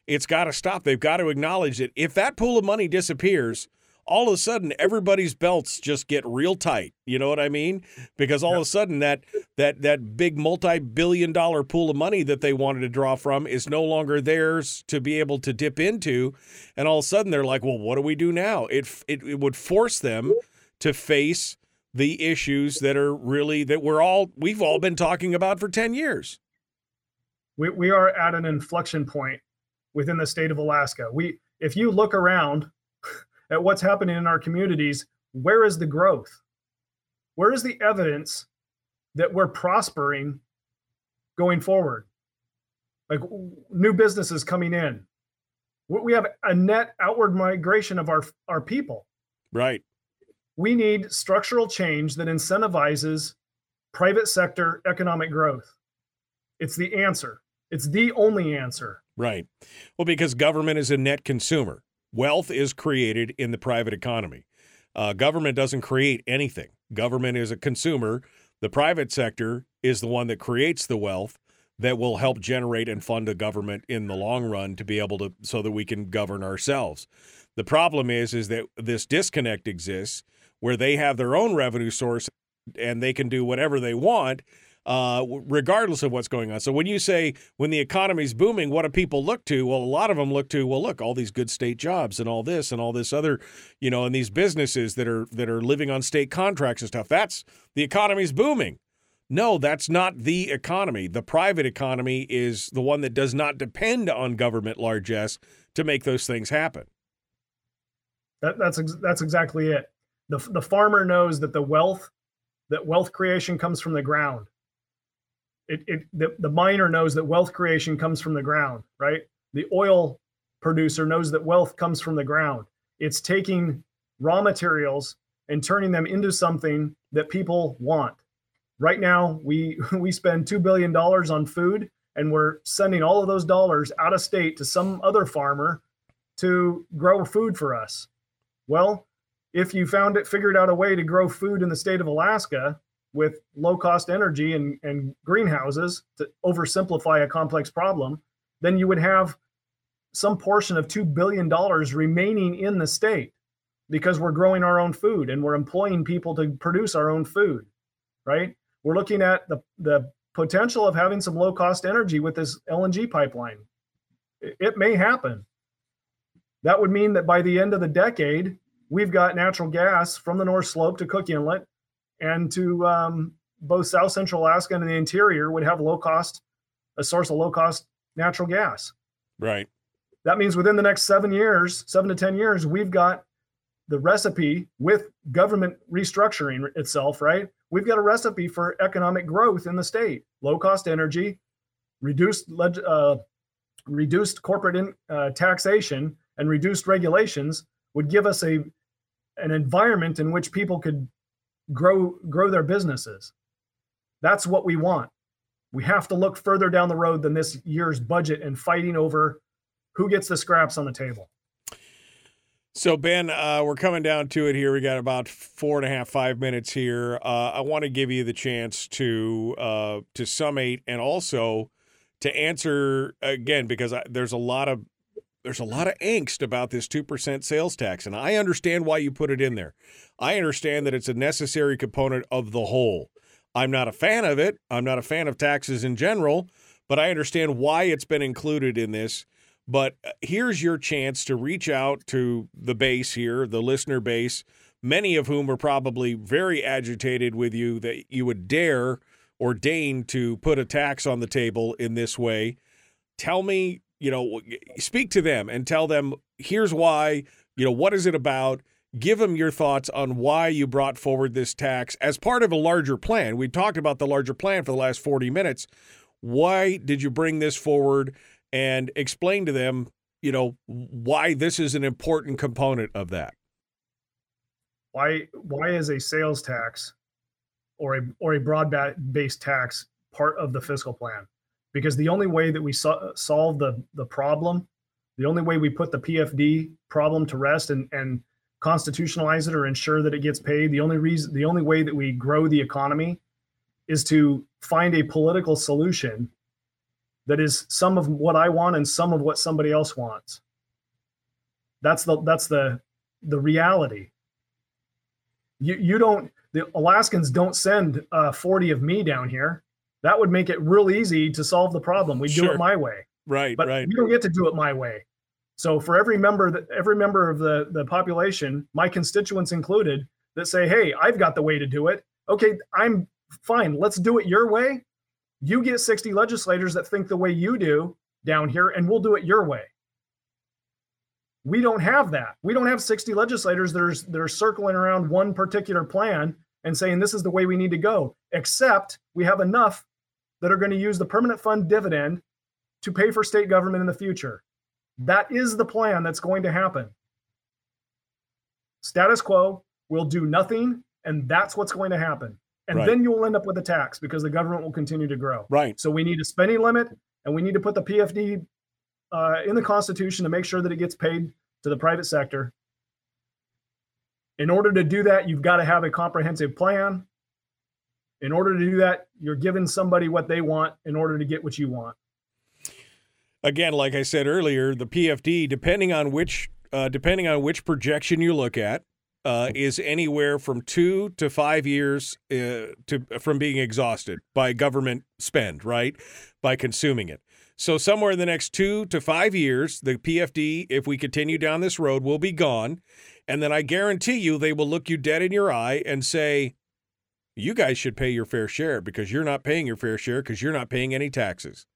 it's got to stop. They've got to acknowledge that if that pool of money disappears, all of a sudden everybody's belts just get real tight. You know what I mean? Because all of a sudden that that that big multi-billion dollar pool of money that they wanted to draw from is no longer theirs to be able to dip into, and all of a sudden they're like, "Well, what do we do now?" It it, it would force them to face the issues that are really that we're all we've all been talking about for 10 years. We we are at an inflection point within the state of Alaska. We if you look around at what's happening in our communities, where is the growth? Where is the evidence that we're prospering going forward? Like new businesses coming in. We we have a net outward migration of our our people. Right. We need structural change that incentivizes private sector economic growth. It's the answer. It's the only answer. Right. Well, because government is a net consumer. Wealth is created in the private economy. Uh, government doesn't create anything. Government is a consumer. The private sector is the one that creates the wealth that will help generate and fund a government in the long run to be able to so that we can govern ourselves. The problem is is that this disconnect exists where they have their own revenue source and they can do whatever they want uh, regardless of what's going on. So when you say when the economy's booming, what do people look to? Well, a lot of them look to well, look, all these good state jobs and all this and all this other, you know, and these businesses that are that are living on state contracts and stuff. That's the economy's booming. No, that's not the economy. The private economy is the one that does not depend on government largesse to make those things happen. That, that's ex- that's exactly it. The the farmer knows that the wealth that wealth creation comes from the ground. It, it the, the miner knows that wealth creation comes from the ground, right? The oil producer knows that wealth comes from the ground. It's taking raw materials and turning them into something that people want. Right now, we we spend two billion dollars on food, and we're sending all of those dollars out of state to some other farmer to grow food for us. Well, if you found it, figured out a way to grow food in the state of Alaska with low cost energy and, and greenhouses to oversimplify a complex problem, then you would have some portion of $2 billion remaining in the state because we're growing our own food and we're employing people to produce our own food, right? We're looking at the, the potential of having some low cost energy with this LNG pipeline. It may happen. That would mean that by the end of the decade, we've got natural gas from the North Slope to Cook Inlet and to um, both South Central Alaska and the interior would have low cost, a source of low cost natural gas. Right. That means within the next seven years, seven to 10 years, we've got the recipe with government restructuring itself, right? We've got a recipe for economic growth in the state low cost energy, reduced, uh, reduced corporate in, uh, taxation, and reduced regulations would give us a an environment in which people could grow grow their businesses. That's what we want. We have to look further down the road than this year's budget and fighting over who gets the scraps on the table. So Ben, uh, we're coming down to it here. We got about four and a half, five minutes here. Uh, I want to give you the chance to uh, to summate and also to answer again because I, there's a lot of there's a lot of angst about this 2% sales tax, and I understand why you put it in there. I understand that it's a necessary component of the whole. I'm not a fan of it. I'm not a fan of taxes in general, but I understand why it's been included in this. But uh, here's your chance to reach out to the base here, the listener base, many of whom are probably very agitated with you that you would dare or to put a tax on the table in this way. Tell me you know, speak to them and tell them here's why, you know, what is it about? Give them your thoughts on why you brought forward this tax as part of a larger plan. We talked about the larger plan for the last 40 minutes. Why did you bring this forward and explain to them, you know, why this is an important component of that? Why why is a sales tax or a or a broad based tax part of the fiscal plan? Because the only way that we so- solve the the problem, the only way we put the PFD problem to rest and and constitutionalize it or ensure that it gets paid, the only reason, the only way that we grow the economy is to find a political solution that is some of what I want and some of what somebody else wants. That's the that's the the reality. You you don't the Alaskans don't send uh, 40 of me down here. That would make it real easy to solve the problem. We sure. do it my way. Right, but right. we don't get to do it my way. So for every member that every member of the the population, my constituents included, that say, "Hey, I've got the way to do it." Okay, I'm fine. Let's do it your way. You get 60 legislators that think the way you do down here and we'll do it your way. We don't have that. We don't have 60 legislators that are, that are circling around one particular plan and saying this is the way we need to go, except we have enough that are going to use the permanent fund dividend to pay for state government in the future. That is the plan that's going to happen. Status quo will do nothing, and that's what's going to happen. And right. then you will end up with a tax because the government will continue to grow. Right. So we need a spending limit, and we need to put the PFD uh, in the Constitution to make sure that it gets paid to the private sector. In order to do that, you've got to have a comprehensive plan in order to do that, you're giving somebody what they want in order to get what you want. Again, like I said earlier, the PFD, depending on which uh, depending on which projection you look at, uh, is anywhere from two to five years uh, to from being exhausted by government spend, right? By consuming it. So somewhere in the next two to five years, the PFD, if we continue down this road, will be gone. And then I guarantee you they will look you dead in your eye and say, you guys should pay your fair share because you're not paying your fair share because you're not paying any taxes.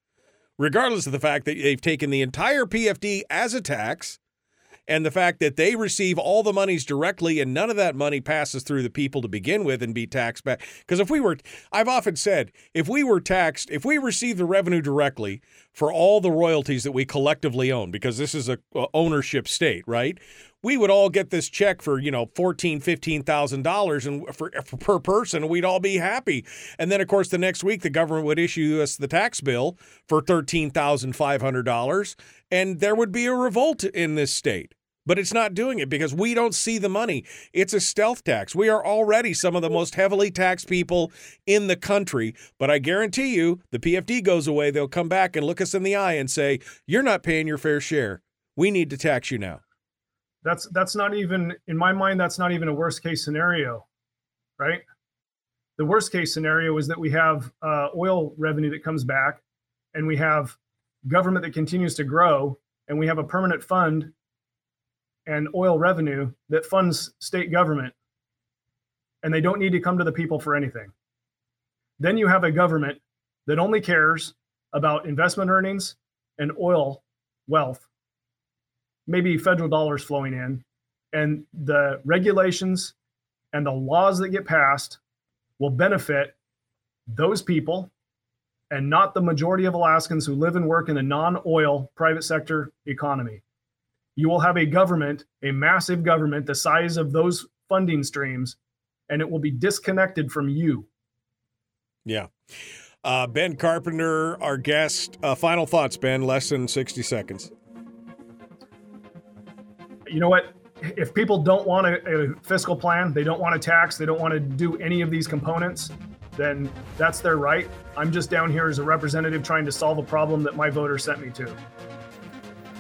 Regardless of the fact that they've taken the entire PFD as a tax and the fact that they receive all the monies directly and none of that money passes through the people to begin with and be taxed back. Because if we were, I've often said, if we were taxed, if we receive the revenue directly for all the royalties that we collectively own, because this is a ownership state, right? We would all get this check for you know fourteen, fifteen thousand dollars, and for, for per person, we'd all be happy. And then, of course, the next week the government would issue us the tax bill for thirteen thousand five hundred dollars, and there would be a revolt in this state. But it's not doing it because we don't see the money. It's a stealth tax. We are already some of the most heavily taxed people in the country. But I guarantee you, the PFD goes away, they'll come back and look us in the eye and say, You're not paying your fair share. We need to tax you now. That's that's not even in my mind. That's not even a worst case scenario, right? The worst case scenario is that we have uh, oil revenue that comes back, and we have government that continues to grow, and we have a permanent fund and oil revenue that funds state government, and they don't need to come to the people for anything. Then you have a government that only cares about investment earnings and oil wealth, maybe federal dollars flowing in, and the regulations and the laws that get passed will benefit those people and not the majority of Alaskans who live and work in the non oil private sector economy you will have a government, a massive government the size of those funding streams, and it will be disconnected from you. Yeah. Uh, ben Carpenter, our guest. Uh, final thoughts, Ben, less than 60 seconds. You know what? If people don't want a, a fiscal plan, they don't want a tax, they don't want to do any of these components, then that's their right. I'm just down here as a representative trying to solve a problem that my voters sent me to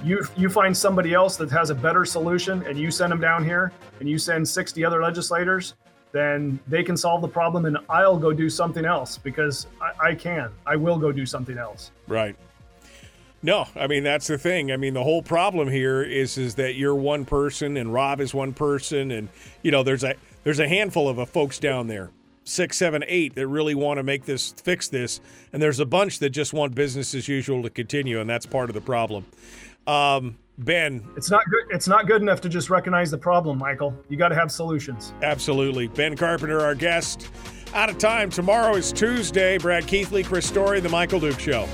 you you find somebody else that has a better solution and you send them down here and you send 60 other legislators then they can solve the problem and i'll go do something else because I, I, can i will go do something else right no i mean that's the thing i mean the whole problem here is is that you're one person and rob is one person and you know there's a there's a handful of uh, folks down there six seven eight that really want to make this fix this and there's a bunch that just want business as usual to continue and that's part of the problem um, Ben, it's not good. It's not good enough to just recognize the problem, Michael. You got to have solutions. Absolutely. Ben Carpenter, our guest. Out of time. Tomorrow is Tuesday. Brad Keithley, Chris Story, The Michael Duke Show.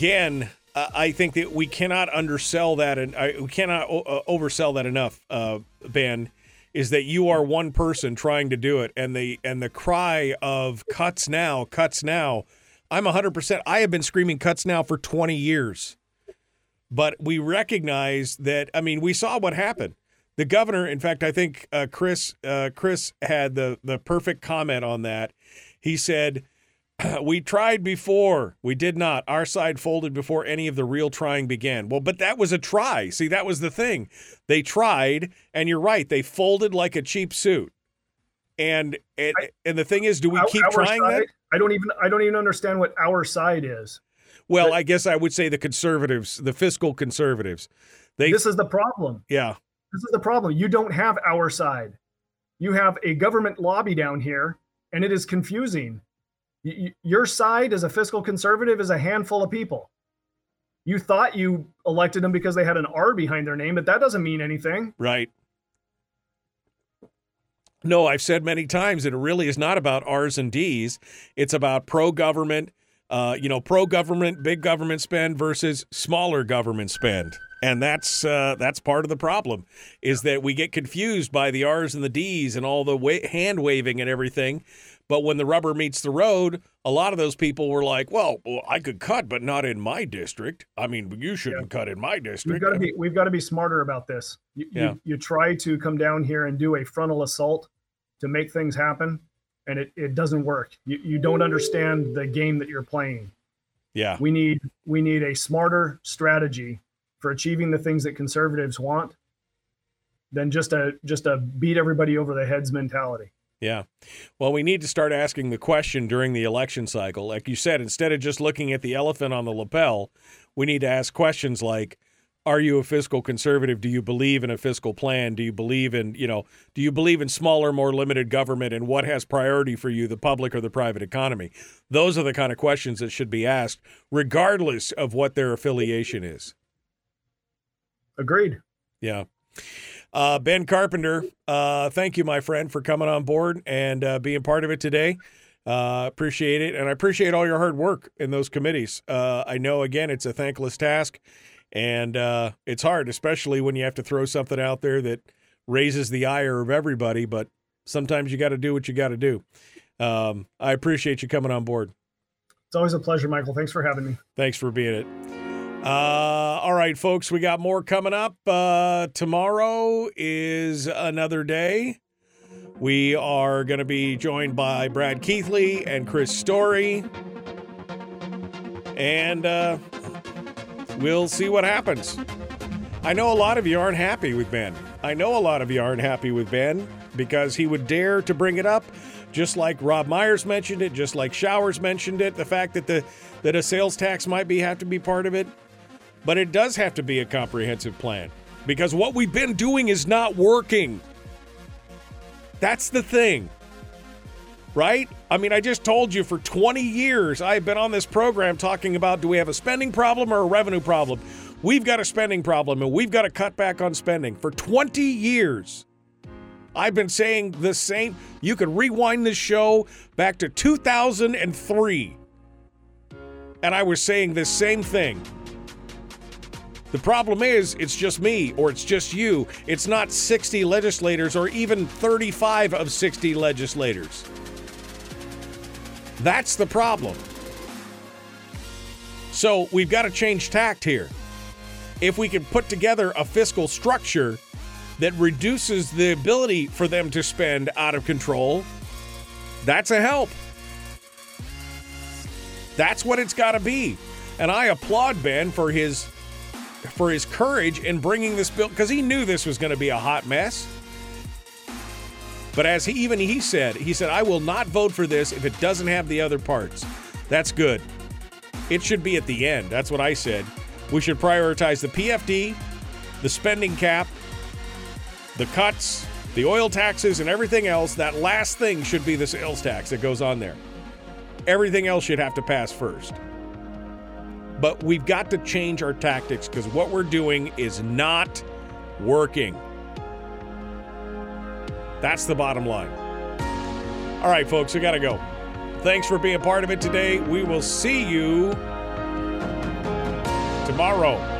Again, uh, I think that we cannot undersell that, and we cannot o- uh, oversell that enough, uh, Ben is that you are one person trying to do it and the and the cry of cuts now cuts now. I'm 100% i have been screaming cuts now for 20 years. But we recognize that i mean we saw what happened. The governor in fact i think uh, chris chris had the the perfect comment on that. He said we tried before. We did not. Our side folded before any of the real trying began. Well, but that was a try. See, that was the thing. They tried, and you're right. They folded like a cheap suit. And and, and the thing is, do we our, keep our trying side, that? I don't even I don't even understand what our side is. Well, but, I guess I would say the conservatives, the fiscal conservatives. They This is the problem. Yeah. This is the problem. You don't have our side. You have a government lobby down here, and it is confusing your side as a fiscal conservative is a handful of people. You thought you elected them because they had an R behind their name, but that doesn't mean anything. Right. No, I've said many times that it really is not about R's and D's. It's about pro government, uh, you know, pro government, big government spend versus smaller government spend. And that's uh, that's part of the problem is that we get confused by the R's and the D's and all the wa- hand waving and everything but when the rubber meets the road, a lot of those people were like, "Well, well I could cut, but not in my district. I mean, you shouldn't yeah. cut in my district." We've got to be we've got to be smarter about this. You, yeah. you, you try to come down here and do a frontal assault to make things happen, and it, it doesn't work. You you don't understand the game that you're playing. Yeah. We need we need a smarter strategy for achieving the things that conservatives want than just a just a beat everybody over the heads mentality. Yeah. Well, we need to start asking the question during the election cycle. Like you said, instead of just looking at the elephant on the lapel, we need to ask questions like are you a fiscal conservative? Do you believe in a fiscal plan? Do you believe in, you know, do you believe in smaller, more limited government and what has priority for you, the public or the private economy? Those are the kind of questions that should be asked regardless of what their affiliation is. Agreed. Yeah. Uh, ben Carpenter, uh, thank you, my friend, for coming on board and uh, being part of it today. Uh, appreciate it, and I appreciate all your hard work in those committees. Uh, I know again it's a thankless task, and uh, it's hard, especially when you have to throw something out there that raises the ire of everybody. But sometimes you got to do what you got to do. Um, I appreciate you coming on board. It's always a pleasure, Michael. Thanks for having me. Thanks for being it. Uh, all right, folks, we got more coming up. Uh, tomorrow is another day. We are going to be joined by Brad Keithley and Chris Story. And uh, we'll see what happens. I know a lot of you aren't happy with Ben. I know a lot of you aren't happy with Ben because he would dare to bring it up, just like Rob Myers mentioned it, just like Showers mentioned it. The fact that the that a sales tax might be have to be part of it, but it does have to be a comprehensive plan because what we've been doing is not working. That's the thing. Right? I mean, I just told you for 20 years I've been on this program talking about do we have a spending problem or a revenue problem? We've got a spending problem and we've got to cut back on spending. For 20 years, I've been saying the same. You could rewind this show back to 2003, and I was saying the same thing. The problem is, it's just me or it's just you. It's not 60 legislators or even 35 of 60 legislators. That's the problem. So we've got to change tact here. If we can put together a fiscal structure that reduces the ability for them to spend out of control, that's a help. That's what it's got to be. And I applaud Ben for his for his courage in bringing this bill because he knew this was going to be a hot mess. But as he even he said, he said, "I will not vote for this if it doesn't have the other parts." That's good. It should be at the end. That's what I said. We should prioritize the PFD, the spending cap, the cuts, the oil taxes, and everything else. That last thing should be the sales tax that goes on there. Everything else should have to pass first. But we've got to change our tactics because what we're doing is not working. That's the bottom line. All right, folks, we got to go. Thanks for being a part of it today. We will see you tomorrow.